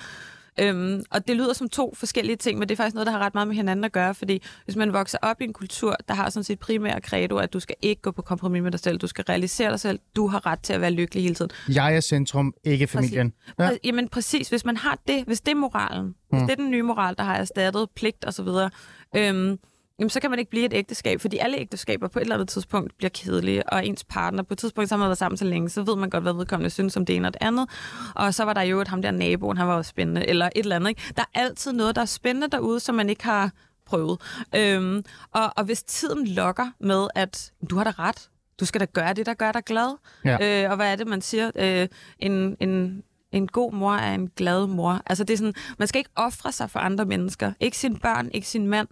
Øhm, og det lyder som to forskellige ting, men det er faktisk noget, der har ret meget med hinanden at gøre, fordi hvis man vokser op i en kultur, der har sådan sit primære credo, at du skal ikke gå på kompromis med dig selv, du skal realisere dig selv, du har ret til at være lykkelig hele tiden. Jeg er centrum, ikke familien. Ja. Ja. Jamen præcis, hvis man har det, hvis det er moralen, mm. hvis det er den nye moral, der har erstattet pligt og så videre, øhm, jamen, så kan man ikke blive et ægteskab, fordi alle ægteskaber på et eller andet tidspunkt bliver kedelige, og ens partner på et tidspunkt, så har man været sammen så længe, så ved man godt, hvad vedkommende synes om det ene og det andet. Og så var der jo et ham der naboen, han var også spændende, eller et eller andet. Ikke? Der er altid noget, der er spændende derude, som man ikke har prøvet. Øhm, og, og hvis tiden lokker med, at du har da ret, du skal da gøre det, der gør dig glad. Ja. Øh, og hvad er det, man siger? Øh, en, en, En god mor er en glad mor. Altså det er sådan, man skal ikke ofre sig for andre mennesker. Ikke sin børn, ikke sin mand.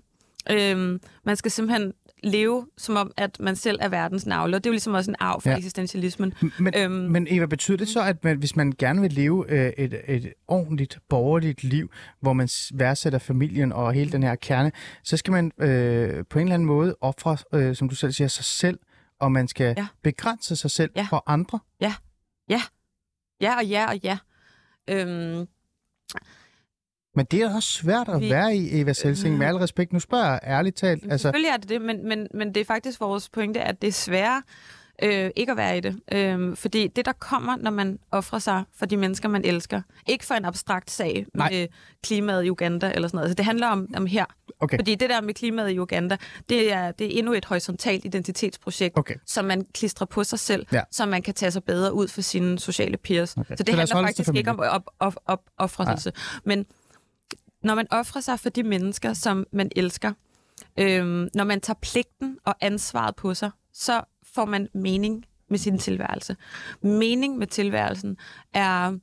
Øhm, man skal simpelthen leve som om, at man selv er verdens navle. Og det er jo ligesom også en arv for Ja. ja. eksistentialismen. Men, Øhm. men Eva, betyder det så, at man, hvis man gerne vil leve øh, et, et ordentligt, borgerligt liv, hvor man værdsætter familien og hele den her kerne, så skal man øh, på en eller anden måde ofre, øh, som du selv siger, sig selv, og man skal Ja. begrænse sig selv Ja. for andre? Ja og ja og ja. Øhm, Men det er også svært at Vi- være i, Eva Selsing, med al respekt. Nu spørger jeg ærligt talt. Altså, Altså, Selvfølgelig er det det, men, men, men det er faktisk vores pointe, at det er sværere øh, ikke at være i det. Øh, fordi det, der kommer, når man offrer sig for de mennesker, man elsker, ikke for en abstrakt sag Nej. med klimaet i Uganda eller sådan noget. Altså, det handler om, om her. okay, Fordi det der med klimaet i Uganda, det er, det er endnu et horisontalt identitetsprojekt, okay. som man klistrer på sig selv, Ja. så man kan tage sig bedre ud for sine sociale peers. Okay. Så det Så handler faktisk ikke om op, op, op, offrelse. Men når man offrer sig for de mennesker, som man elsker, øhm, når man tager pligten og ansvaret på sig, så får man mening med sin tilværelse. Mening med tilværelsen er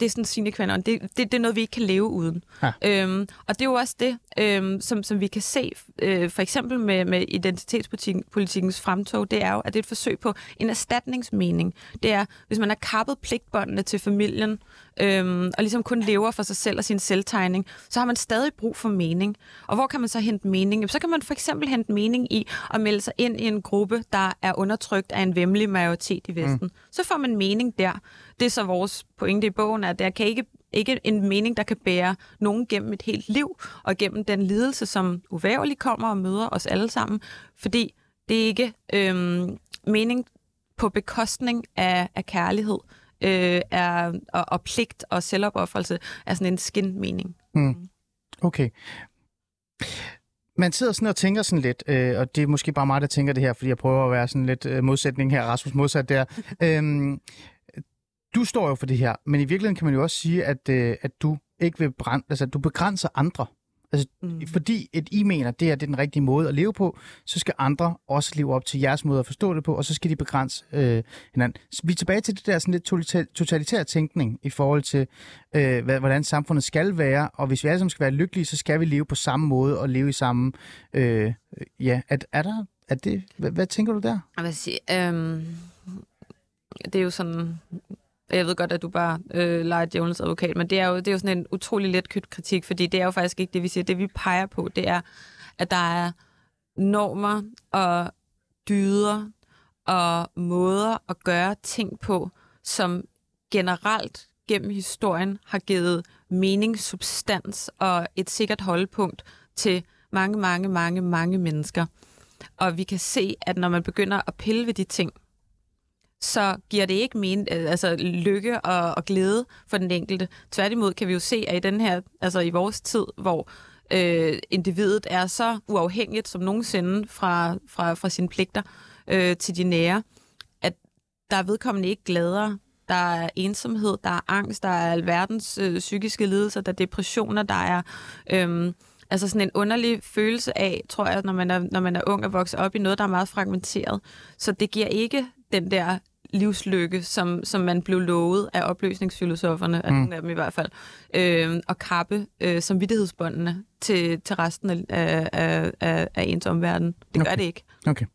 det er sådan sine kvinder. Det, det, det er noget, vi ikke kan leve uden. Ja. Øhm, og det er jo også det, øhm, som, som vi kan se, øh, for eksempel med, med identitetspolitikkens fremtog, det er jo, at det er et forsøg på en erstatningsmening. Det er, hvis man har kappet pligtbåndene til familien, øhm, og ligesom kun lever for sig selv og sin selvtegning, så har man stadig brug for mening. Og hvor kan man så hente mening? Jamen, Så kan man for eksempel hente mening i at melde sig ind i en gruppe, der er undertrykt af en vemmelig majoritet i Vesten. Mm. Så får man mening der. Det er så vores pointe i bogen, at der kan ikke ikke en mening, der kan bære nogen gennem et helt liv, og gennem den lidelse, som uvægerligt kommer og møder os alle sammen. Fordi det er ikke øhm, mening på bekostning af, af kærlighed øh, er, og, og pligt og selvopoffrelse er sådan en skin-mening. Okay. Man sidder sådan og tænker sådan lidt, øh, og det er måske bare mig, der tænker det her, fordi jeg prøver at være sådan lidt øh, modsætning her, Rasmus modsat der. [LAUGHS] øhm, du står jo for det her, men i virkeligheden kan man jo også sige, at, øh, at du ikke vil brænde, altså at du begrænser andre. Altså, mm. fordi et I mener, det er, det er den rigtige måde at leve på, så skal andre også leve op til jeres måde at forstå det på, og så skal de begrænse øh, hinanden. Så vi er tilbage til det der sådan lidt totalitær, tænkning i forhold til, øh, hvordan samfundet skal være, og hvis vi alle sammen skal være lykkelige, så skal vi leve på samme måde og leve i samme... Øh, ja, er, er der... Er det, hvad, hvad tænker du der? Jeg vil sige, øhm, det er jo sådan... Jeg ved godt, at du bare øh, leger djævelens advokat, men det er, jo, det er jo sådan en utrolig let kritik, fordi det er jo faktisk ikke det, vi siger. Det, vi peger på, det er, at der er normer og dyder og måder at gøre ting på, som generelt gennem historien har givet mening, substans og et sikkert holdepunkt til mange, mange, mange, mange mennesker. Og vi kan se, at når man begynder at pille ved de ting, så giver det ikke men, øh, altså lykke og, og glæde for den enkelte. Tværtimod kan vi jo se, at i den her, altså i vores tid, hvor øh, individet er så uafhængigt som nogensinde fra, fra, fra sine pligter øh, til de nære, at der er vedkommende ikke gladere. Der er ensomhed, der er angst, der er alverdens øh, psykiske lidelser, der er depressioner, der er øh, altså sådan en underlig følelse af, tror jeg, når man, er, når man er ung og vokser op i noget, der er meget fragmenteret. Så det giver ikke den der livslykke, som, som man blev lovet af opløsningsfilosoferne, mm. nogle af dem i hvert fald, øh, og kappe øh, samvittighedsbåndene til, til resten af, af, af, af ens omverden. Det gør Okay. det ikke. Okay,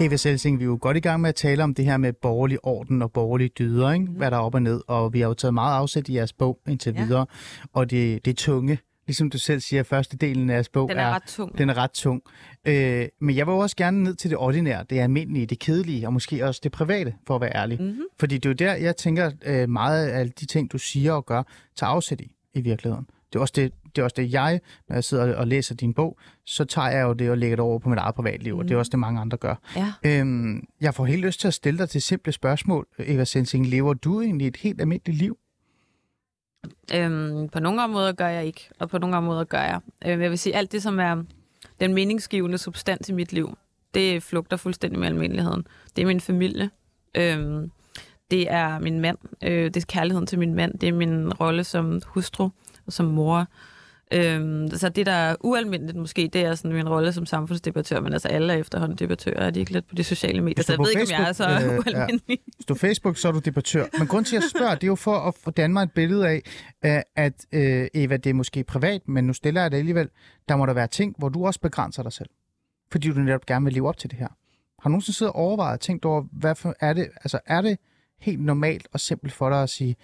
Eva Selsing, vi er jo godt i gang med at tale om det her med borgerlig orden og borgerlige dyder, ikke? hvad der er op og ned, og vi har jo taget meget afsæt i jeres bog indtil Ja. videre, og det, det er tunge. Ligesom du selv siger, første delen af jeres bog Den er ret tung. den er ret tung. Øh, men jeg vil også gerne ned til det ordinære, det almindelige, det kedelige, og måske også det private, for at være ærlig. Mm-hmm. Fordi det er jo der, jeg tænker, øh, meget af alle de ting, du siger og gør, tager afsæt i, i virkeligheden. Det er også det, det, er også det jeg, når jeg sidder og læser din bog, så tager jeg jo det og lægger det over på mit eget privatliv, mm. og det er også det, mange andre gør. Ja. Øhm, jeg får helt lyst til at stille dig til simple spørgsmål, Eva Sensing. Lever du egentlig et helt almindeligt liv? Øhm, på nogle områder gør jeg ikke, og på nogle områder gør jeg. Øhm, jeg vil sige, alt det, som er den meningsgivende substans i mit liv, det flugter fuldstændig med almindeligheden. Det er min familie. Øhm, det er min mand. Øh, det er kærligheden til min mand. Det er min rolle som hustru og som mor. Øhm, så det, der er ualmindeligt måske, det er sådan min rolle som samfundsdebattør, men altså alle er efterhånden debattører, er de ikke lidt på de sociale medier, så jeg ved ikke, om jeg er så Facebook, øh, ja. ualmindelig. Hvis du er Facebook, så er du debattør. Men grund til, at jeg spørger, det er jo for at få mig et billede af, at øh, Eva, det er måske privat, men nu stiller jeg det alligevel. Der må der være ting, hvor du også begrænser dig selv. Fordi du netop gerne vil leve op til det her. Har du nogensinde siddet og overvejet og tænkt over, hvad for, er, det, altså, er det helt normalt og simpelt for dig at sige,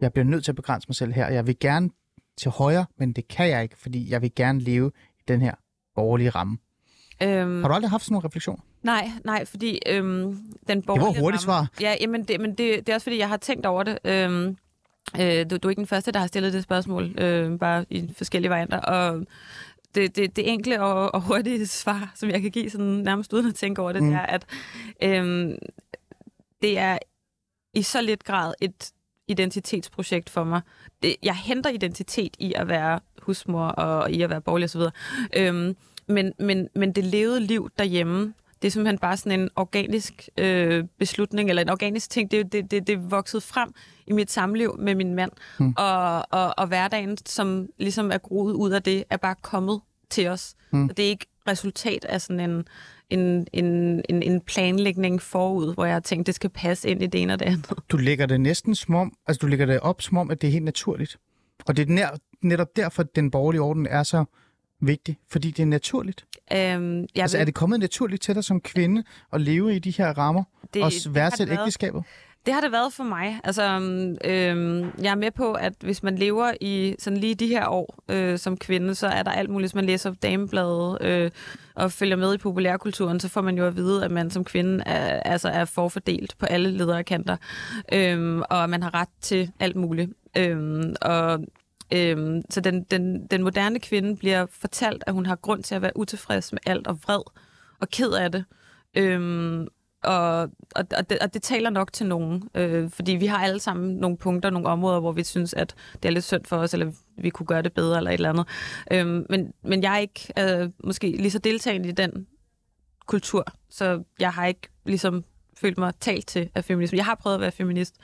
jeg bliver nødt til at begrænse mig selv her, og jeg vil gerne til højre, men det kan jeg ikke, fordi jeg vil gerne leve i den her borgerlige ramme. Øhm, Har du aldrig haft sådan nogle refleksioner? Nej, nej, fordi øhm, den Det borgerlige var hurtigt ramme- svar. Ja, jamen det, men det, det er også fordi, jeg har tænkt over det. Øhm, øh, du, du er ikke den første, der har stillet det spørgsmål, øh, bare i forskellige varianter. Og det, det, det enkle og, og hurtige [LAUGHS] svar, som jeg kan give sådan nærmest uden at tænke over det, mm. det er, at øhm, det er i så lidt grad et identitetsprojekt for mig. Det, jeg henter identitet i at være husmor og i at være borgerlig osv. Øhm, men, men, men det levede liv derhjemme, det er simpelthen bare sådan en organisk øh, beslutning, eller en organisk ting. Det, det, det, det vokset frem i mit samliv med min mand. Hmm. Og, og, og hverdagen, som ligesom er groet ud af det, er bare kommet til os. Hmm. Det er ikke resultat af sådan en, en, en, en, en planlægning forud, hvor jeg har tænkt, det skal passe ind i det ene og det andet. Du lægger det næsten som om, altså du lægger det op som om, at det er helt naturligt. Og det er nær, netop derfor, at den borgerlige orden er så vigtig, fordi det er naturligt. Øhm, jeg Altså ved- er det kommet naturligt til dig som kvinde at leve i de her rammer Det- og værdsætte været. Det har det været for mig. Altså, øhm, jeg er med på, at hvis man lever i sådan lige de her år øh, som kvinde, så er der alt muligt, hvis man læser damebladet øh, og følger med i populærkulturen, så får man jo at vide, at man som kvinde er, altså er forfordelt på alle ledere kanter, øhm, og at man har ret til alt muligt. Øhm, og Øhm, så den, den, den moderne kvinde bliver fortalt, at hun har grund til at være utilfreds med alt og vred og ked af det. Øhm, og, og, og, det, og det taler nok til nogen, øh, fordi vi har alle sammen nogle punkter, nogle områder, hvor vi synes, at det er lidt synd for os, eller vi kunne gøre det bedre, eller et eller andet. Øh, men, men jeg er ikke øh, måske lige så deltagende i den kultur, så jeg har ikke ligesom følt mig talt til af feminisme. Jeg har prøvet at være feminist.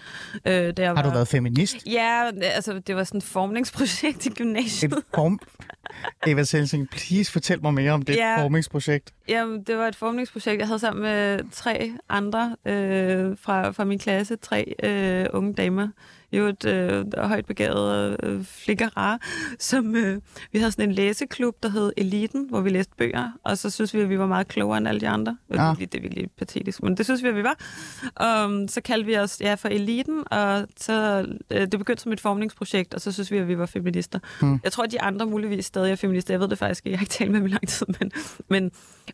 Øh, da jeg Har var... du været feminist? Ja, altså det var sådan et formningsprojekt i gymnasiet. Et form... [LAUGHS] Eva Selsing, please fortæl mig mere om det Ja. formingsprojekt. Jamen, det var et formningsprojekt, jeg havde sammen med tre andre øh, fra, fra min klasse. Tre øh, unge damer. Jo et øh, højt begavet øh, flikker som øh, vi havde sådan en læseklub, der hed Eliten, hvor vi læste bøger, og så synes vi, at vi var meget klogere end alle de andre. Det Ja. virkelig, det er virkelig patetisk, men det synes vi, at vi var. Um, så kaldte vi os ja, for Eliten, og så, øh, det begyndte som et formningsprojekt, og så synes vi, at vi var feminister. Hmm. Jeg tror, at de andre muligvis stadig er feminister. Jeg ved det faktisk ikke. Jeg har ikke talt med dem i lang tid, men, men,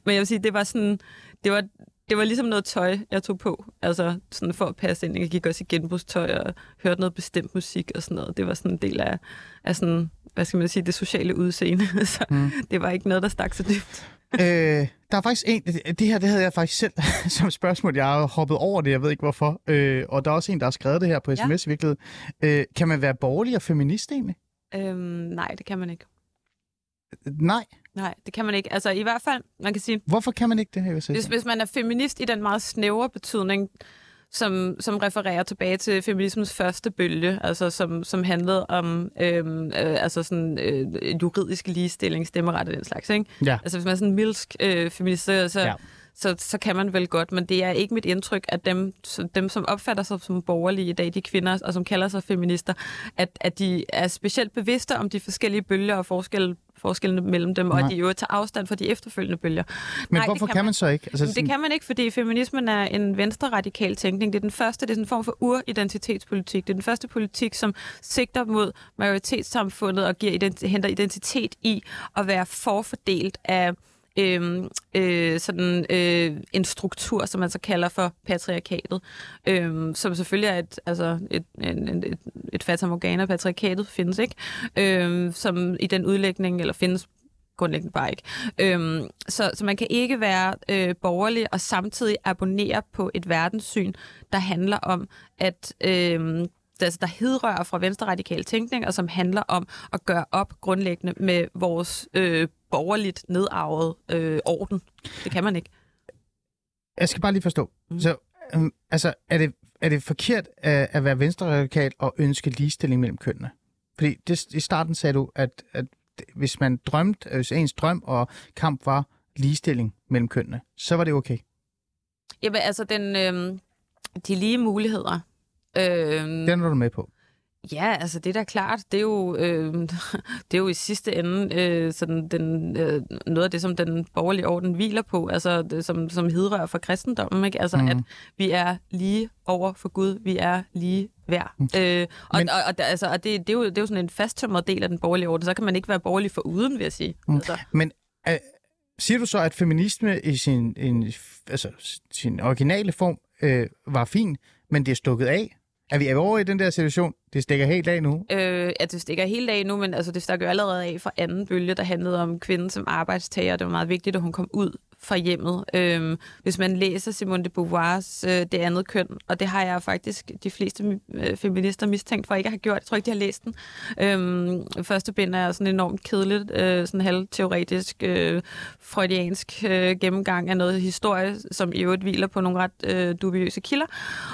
men jeg vil sige, det var sådan, det var, det var ligesom noget tøj, jeg tog på. Altså sådan for at passe ind. Jeg gik også i genbrugstøj og hørte noget bestemt musik og sådan noget. Det var sådan en del af, af sådan, hvad skal man sige, det sociale udseende. [LAUGHS] Så Mm. det var ikke noget, der stak så dybt. øh, der er faktisk en, det, her det havde jeg faktisk selv [LAUGHS] som spørgsmål. Jeg har hoppet over det, jeg ved ikke hvorfor. Øh, og der er også en, der har skrevet det her på sms Ja. i virkeligheden. Øh, kan man være borgerlig og feminist egentlig? Øhm, nej, det kan man ikke. Nej. Nej, det kan man ikke. Altså i hvert fald, man kan sige, Hvorfor kan man ikke det her, hvis, hvis man er feminist i den meget snævre betydning, som, som refererer tilbage til feminismens første bølge, altså som, som handlede om øhm, øh, altså sådan, øh, juridisk ligestilling, stemmeret og den slags. Ikke? Ja. Altså hvis man er sådan en milsk øh, feminist, så, så, Ja. Så, så kan man vel godt, men det er ikke mit indtryk, at dem, dem som opfatter sig som borgerlige i dag, de kvinder, og som kalder sig feminister, at, at de er specielt bevidste om de forskellige bølger og forskelle, forskellene mellem dem, og Nej. at de jo tager afstand fra de efterfølgende bølger. Men Nej, hvorfor kan kan man- man så ikke? Altså, det kan man ikke, fordi feminismen er en venstre-radikal tænkning. Det er den første, det er en form for uridentitetspolitik. Det er den første politik, som sigter mod majoritetssamfundet og giver ident- henter identitet i at være forfordelt af øh, øh, sådan øh, en struktur, som man så kalder for patriarkatet, øh, som selvfølgelig er et, altså et, en, en- et, et fatum organer, Patriarkatet findes ikke, øh, som i den udlægning, eller findes grundlæggende bare ikke. Øhm, så, så man kan ikke være øh, borgerlig og samtidig abonnere på et verdenssyn, der handler om, at øh, altså, der hedrører fra venstre radikal tænkning, og som handler om at gøre op grundlæggende med vores øh, borgerligt nedarvede øh, orden. Det kan man ikke. Jeg skal bare lige forstå. Mm. Mm. Så, øhm, altså, er det, er det forkert at, at være venstreradikal og ønske ligestilling mellem kønnene? Fordi det, i starten sagde du, at, at hvis man drømte, hvis ens drøm og kamp var ligestilling mellem kønnene, så var det okay. Jamen, altså, den, øh, de lige muligheder. Øh, Den er du med på. Ja, altså det er da klart. Det er jo, øh, [LAUGHS] det er jo i sidste ende øh, sådan den, øh, noget af det, som den borgerlige orden hviler på, altså det, som, som hidrører for kristendommen. Ikke? Altså mm. at vi er lige over for Gud, vi er lige værd. Mm. Øh, og, Men- og, og, altså, og det, det, er jo, det er jo sådan en fasttømret del af den borgerlige orden, så kan man ikke være borgerlig for uden, vil jeg sige. Mm. Altså, Men øh, siger du så, at feminisme i sin, en, altså, sin originale form øh, var fin, men det er stukket af? Er vi, er vi over i den der situation? Det stikker helt af nu. Øh, at det stikker helt af nu, men altså, det stak jo allerede af fra anden bølge, der handlede om kvinden som arbejdstager. Det var meget vigtigt, at hun kom ud fra hjemmet. Øhm, hvis man læser Simone de Beauvoirs øh, Det andet køn, og det har jeg faktisk de fleste øh, feminister mistænkt for ikke at have gjort. Jeg tror ikke, de har læst den. Øhm, første bind er sådan enormt kedeligt, øh, sådan halvteoretisk, øh, freudiansk øh, gennemgang af noget historie, som i øvrigt hviler på nogle ret øh, dubiøse kilder.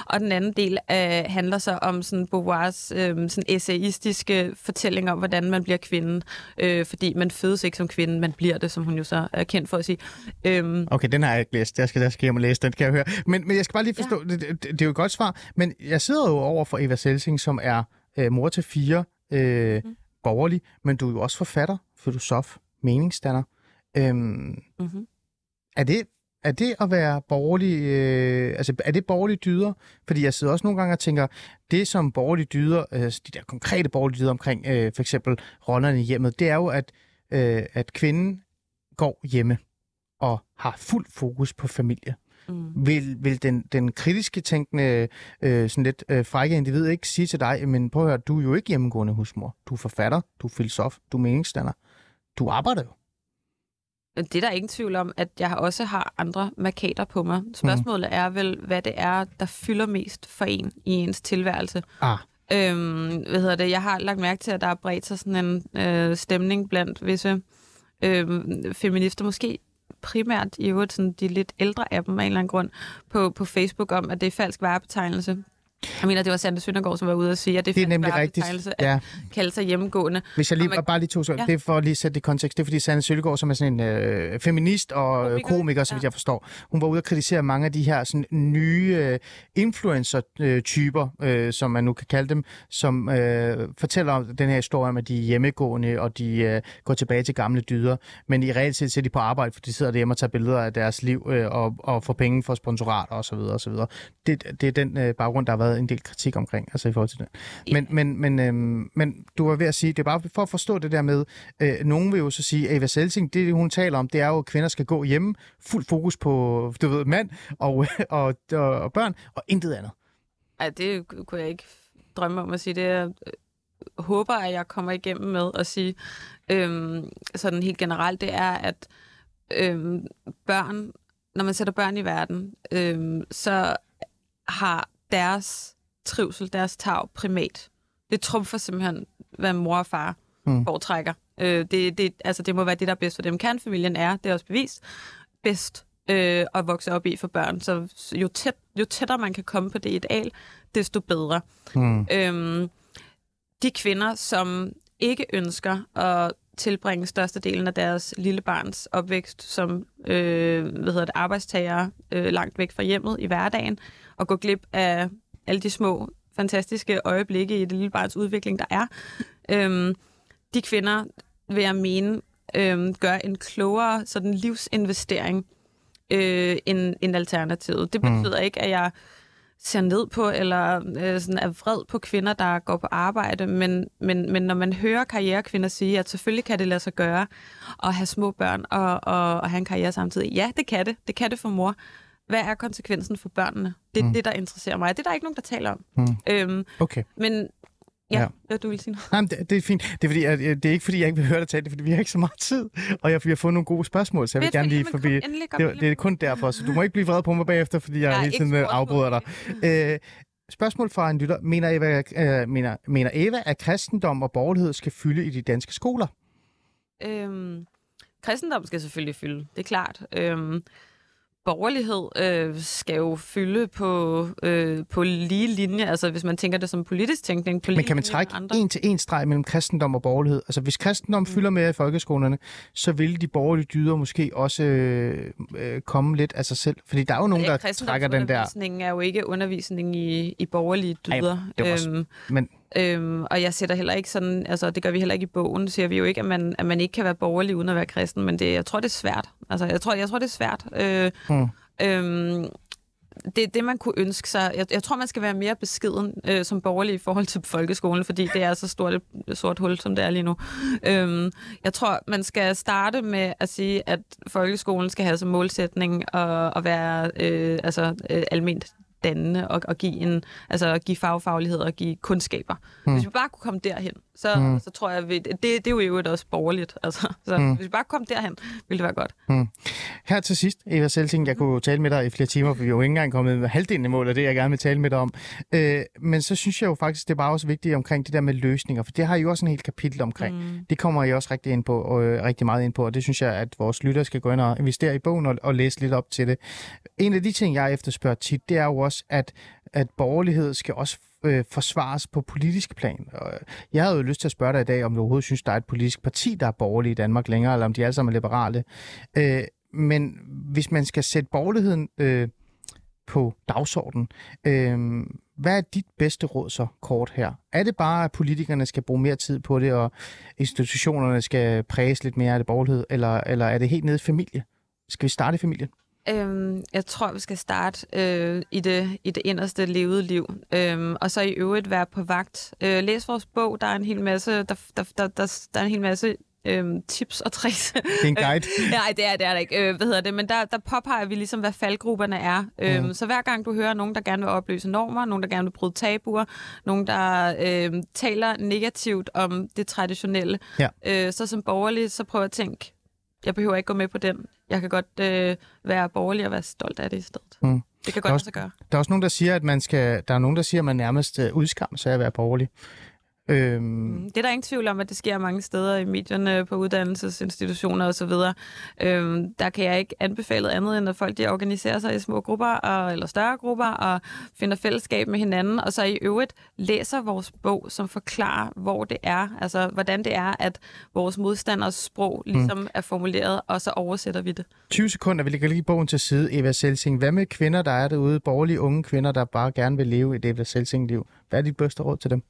Og den anden del øh, handler så om sådan Beauvoirs øh, sådan essayistiske fortælling om, hvordan man bliver kvinde. Øh, fordi man fødes ikke som kvinde, man bliver det, som hun jo så er kendt for at sige. Øh, Øhm, Okay, den har jeg ikke læst. Jeg skal, jeg skal hjem og læse den, kan jeg høre. Men, men jeg skal bare lige forstå, ja. det, det, det er jo et godt svar, men jeg sidder jo over for Eva Selsing, som er øh, mor til fire, øh, mm. borgerlig, men du er jo også forfatter, filosof, meningsdanner. Øhm, mm-hmm. er det er det at være borgerlig, øh, altså er det borgerlige dyder? Fordi jeg sidder også nogle gange og tænker, det som borgerlige dyder, øh, de der konkrete borgerlige dyder omkring øh, for eksempel rollerne i hjemmet, det er jo, at, øh, at kvinden går hjemme og har fuld fokus på familie. Mm. Vil, vil den, den kritiske tænkende, øh, sådan lidt øh, frække individ ikke sige til dig, men prøv at høre, du er jo ikke hjemmegående husmor. Du er forfatter, du er filosof, du er meningsdanner. Du arbejder jo. Det er der ingen tvivl om, at jeg også har andre markader på mig. Spørgsmålet er vel, hvad det er, der fylder mest for en i ens tilværelse. Ah. Øhm, hvad hedder det? Jeg har lagt mærke til, at der er bredt sig sådan en øh, stemning blandt visse øh, feminister, måske primært i øvrigt sådan de lidt ældre af dem af en eller anden grund, på, på Facebook om, at det er falsk varebetegnelse. Jeg mener, det var Sande Søndergaard, som var ude og sige, at det er, Det er nemlig rigtigt. at Ja. kalde sig hjemmegående. Hvis jeg lige, man- bare lige to sekunder, Ja. det er for at lige sætte det i kontekst. Det er fordi Sanne Sølgaard, som er sådan en øh, feminist og komiker, Komiker, komiker så vidt ja. jeg forstår, hun var ude og kritisere mange af de her sådan, nye øh, influencer-typer, øh, som man nu kan kalde dem, som øh, fortæller om den her historie om, at de er hjemmegående, og de øh, går tilbage til gamle dyder. Men i reelt set så de på arbejde, for de sidder derhjemme og tager billeder af deres liv øh, og, og får penge for sponsorat og så videre og så videre. Det, det er den øh, baggrund, der har været en del kritik omkring, altså i forhold til det. Men, men, men, øhm, men du var ved at sige, det er bare for at forstå det der med, øh, nogen vil jo så sige, at Eva Selsing, det hun taler om, det er jo, at kvinder skal gå hjemme, fuld fokus på, du ved, mand og, [LAUGHS] og, og, og børn, og intet andet. Ej, det kunne jeg ikke drømme om at sige. Det jeg øh, håber, at jeg kommer igennem med at sige øhm, sådan helt generelt, det er, at øhm, børn, når man sætter børn i verden, øhm, så har deres trivsel, deres tag primat. Det trumfer simpelthen, hvad mor og far Mm. mm. foretrækker. Øh, det, det, altså, det må være det, der er bedst for dem. Kernfamilien er, det er også bevist, bedst øh, at vokse op i for børn. Så jo, tæt, jo tættere man kan komme på det ideal, desto bedre. Hmm. Øhm, de kvinder, som ikke ønsker at tilbringe størstedelen af deres lille barns opvækst som øh, hvad hedder det, arbejdstagere øh, langt væk fra hjemmet i hverdagen, og gå glip af alle de små, fantastiske øjeblikke i det lille barns udvikling, der er. Øhm, de kvinder, vil jeg mene, øhm, gør en klogere sådan livsinvestering øh, end, end alternativet. Det Mm. betyder ikke, at jeg ser ned på eller øh, sådan er vred på kvinder, der går på arbejde, men, men, men når man hører karrierekvinder sige, at selvfølgelig kan det lade sig gøre at have små børn og, og, og have en karriere samtidig. Ja, det kan det. Det kan det for mor. Hvad er konsekvensen for børnene? Det er Mm. det, der interesserer mig. Det er der ikke nogen, der taler om. Mm. Øhm, Okay. men ja, Ja. Hvad du vil sige noget. Nej, men det, det er fint. Det er, fordi, at, øh, det er ikke fordi, jeg ikke vil høre dig tale, det er fordi, vi har ikke så meget tid, og jeg, vi har fået nogle gode spørgsmål, så jeg vil gerne lige jamen, forbi... Det, det er kun derfor, så du må ikke blive vred på mig bagefter, fordi jeg, Jeg hele tiden øh, afbryder dig. [LAUGHS] Øh, spørgsmål fra en lytter. Mener Eva, øh, mener, mener Eva, at kristendom og borgerlighed skal fylde i de danske skoler? Øhm, kristendom skal selvfølgelig fylde, det er klart. Øhm, borgerlighed øh, skal jo fylde på, øh, på lige linje, altså hvis man tænker det som politisk tænkning. På Men kan man trække en til en streg mellem kristendom og borgerlighed? Altså hvis kristendom mm. fylder mere i folkeskolerne, så vil de borgerlige dyder måske også øh, øh, komme lidt af sig selv. Fordi der er jo nogen, der trækker den der... Undervisningen er jo ikke undervisning i, i borgerlige dyder. Ej, det var også... øhm, men Øhm, og jeg sætter heller ikke sådan, altså det gør vi heller ikke i bogen, siger vi jo ikke, at man, at man ikke kan være borgerlig uden at være kristen, men det, jeg tror, det er svært. Altså jeg tror, jeg tror det er svært. Øh, hmm. øhm, det det, man kunne ønske sig. Jeg, jeg tror, man skal være mere beskeden øh, som borgerlig i forhold til folkeskolen, fordi det er så stort et sort hul, som det er lige nu. Øhm, jeg tror, man skal starte med at sige, at folkeskolen skal have som målsætning at, at være øh, altså, øh, almindeligt dannende og, og give, en, altså, give fagfaglighed og give kundskaber. Hmm. Hvis vi bare kunne komme derhen, så, hmm. så tror jeg, at det, det er jo jo også borgerligt. Altså, så hmm. hvis vi bare kunne komme derhen, ville det være godt. Hmm. Her til sidst, Eva Selting, jeg kunne tale med dig i flere timer, for vi er jo ikke engang kommet med halvdelen af målet, det jeg gerne vil tale med dig om. Øh, men så synes jeg jo faktisk, det er bare også vigtigt omkring det der med løsninger, for det har I jo også en helt kapitel omkring. Hmm. Det kommer I også rigtig, ind på, og, øh, rigtig meget ind på, og det synes jeg, at vores lyttere skal gå ind og investere i bogen og, og læse lidt op til det. En af de ting, jeg efterspørger tit, det er jo også, at, at borgerlighed skal også øh, forsvares på politisk plan. Og jeg havde jo lyst til at spørge dig i dag, om du overhovedet synes, der er et politisk parti, der er borgerligt i Danmark længere, eller om de alle sammen er liberale. Øh, men hvis man skal sætte borgerligheden øh, på dagsordenen, øh, hvad er dit bedste råd så kort her? Er det bare, at politikerne skal bruge mere tid på det, og institutionerne skal præges lidt mere af det borgerlighed, eller, eller er det helt nede i familie? Skal vi starte i familien? Øhm, jeg tror, vi skal starte øh, i, det, i det inderste levede liv, øhm, og så i øvrigt være på vagt. Øh, læs vores bog, der er en hel masse, der, der, der, der, der er en hel masse øhm, tips og tricks. Det er en guide. [LAUGHS] nej, det er, det er det ikke. Øh, hvad hedder det? Men der, der påpeger vi ligesom, hvad faldgrupperne er. Øhm, mm. Så hver gang du hører nogen, der gerne vil opløse normer, nogen, der gerne vil bryde tabuer, nogen, der øh, taler negativt om det traditionelle, ja. øh, så som borgerlig, så prøv at tænke, jeg behøver ikke gå med på den. Jeg kan godt øh, være borgerlig og være stolt af det i stedet. Mm. Det kan godt også gøre. Der er også nogen, der siger, at man skal, der er nogen, der siger, at man nærmest øh, udskammer sig at være borgerlig. Øhm... Mm, det er der ingen tvivl om, at det sker mange steder i medierne, på uddannelsesinstitutioner osv. Øhm, der kan jeg ikke anbefale andet, end at folk de organiserer sig i små grupper og, eller større grupper og finder fællesskab med hinanden, og så i øvrigt læser vores bog, som forklarer, hvor det er, altså hvordan det er, at vores modstanders sprog ligesom mm. er formuleret, og så oversætter vi det. 20 sekunder, vi lægger lige bogen til side, Eva Selsing. Hvad med kvinder, der er derude, borgerlige unge kvinder, der bare gerne vil leve et Eva Selsing-liv? Hvad er dit bedste råd til dem?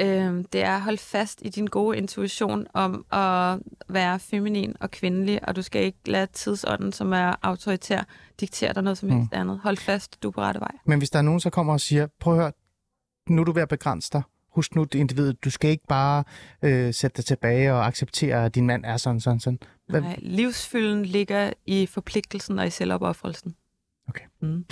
Øh, det er at holde fast i din gode intuition om at være feminin og kvindelig, og du skal ikke lade tidsånden, som er autoritær, diktere dig noget som helst mm. andet. Hold fast, du er på rette vej. Men hvis der er nogen, der kommer og siger, prøv at høre, nu er du ved at begrænse dig. Husk nu, det individ, du skal ikke bare øh, sætte dig tilbage og acceptere, at din mand er sådan, sådan, sådan. Hvad? Nej, livsfylden ligger i forpligtelsen og i selvopoffrelsen. Okay. Mm.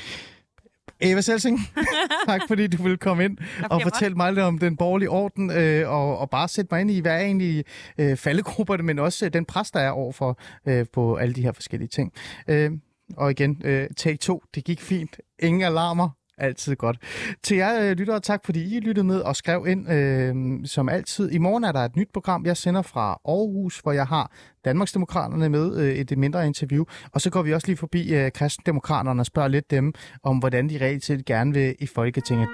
Eva Selsing, [LAUGHS] tak fordi du ville komme ind og fortælle mig lidt om den borgerlige orden, øh, og, og bare sætte mig ind i, hvad er egentlig øh, faldegrupperne, men også øh, den pres, der er overfor øh, på alle de her forskellige ting. Øh, og igen, øh, tag to, det gik fint. Ingen alarmer, Altid godt. Til jer øh, lyttere, tak fordi I lyttede med og skrev ind øh, som altid. I morgen er der et nyt program, jeg sender fra Aarhus, hvor jeg har Danmarksdemokraterne med øh, et mindre interview. Og så går vi også lige forbi øh, Kristendemokraterne og spørger lidt dem om, hvordan de reelt set gerne vil i Folketinget.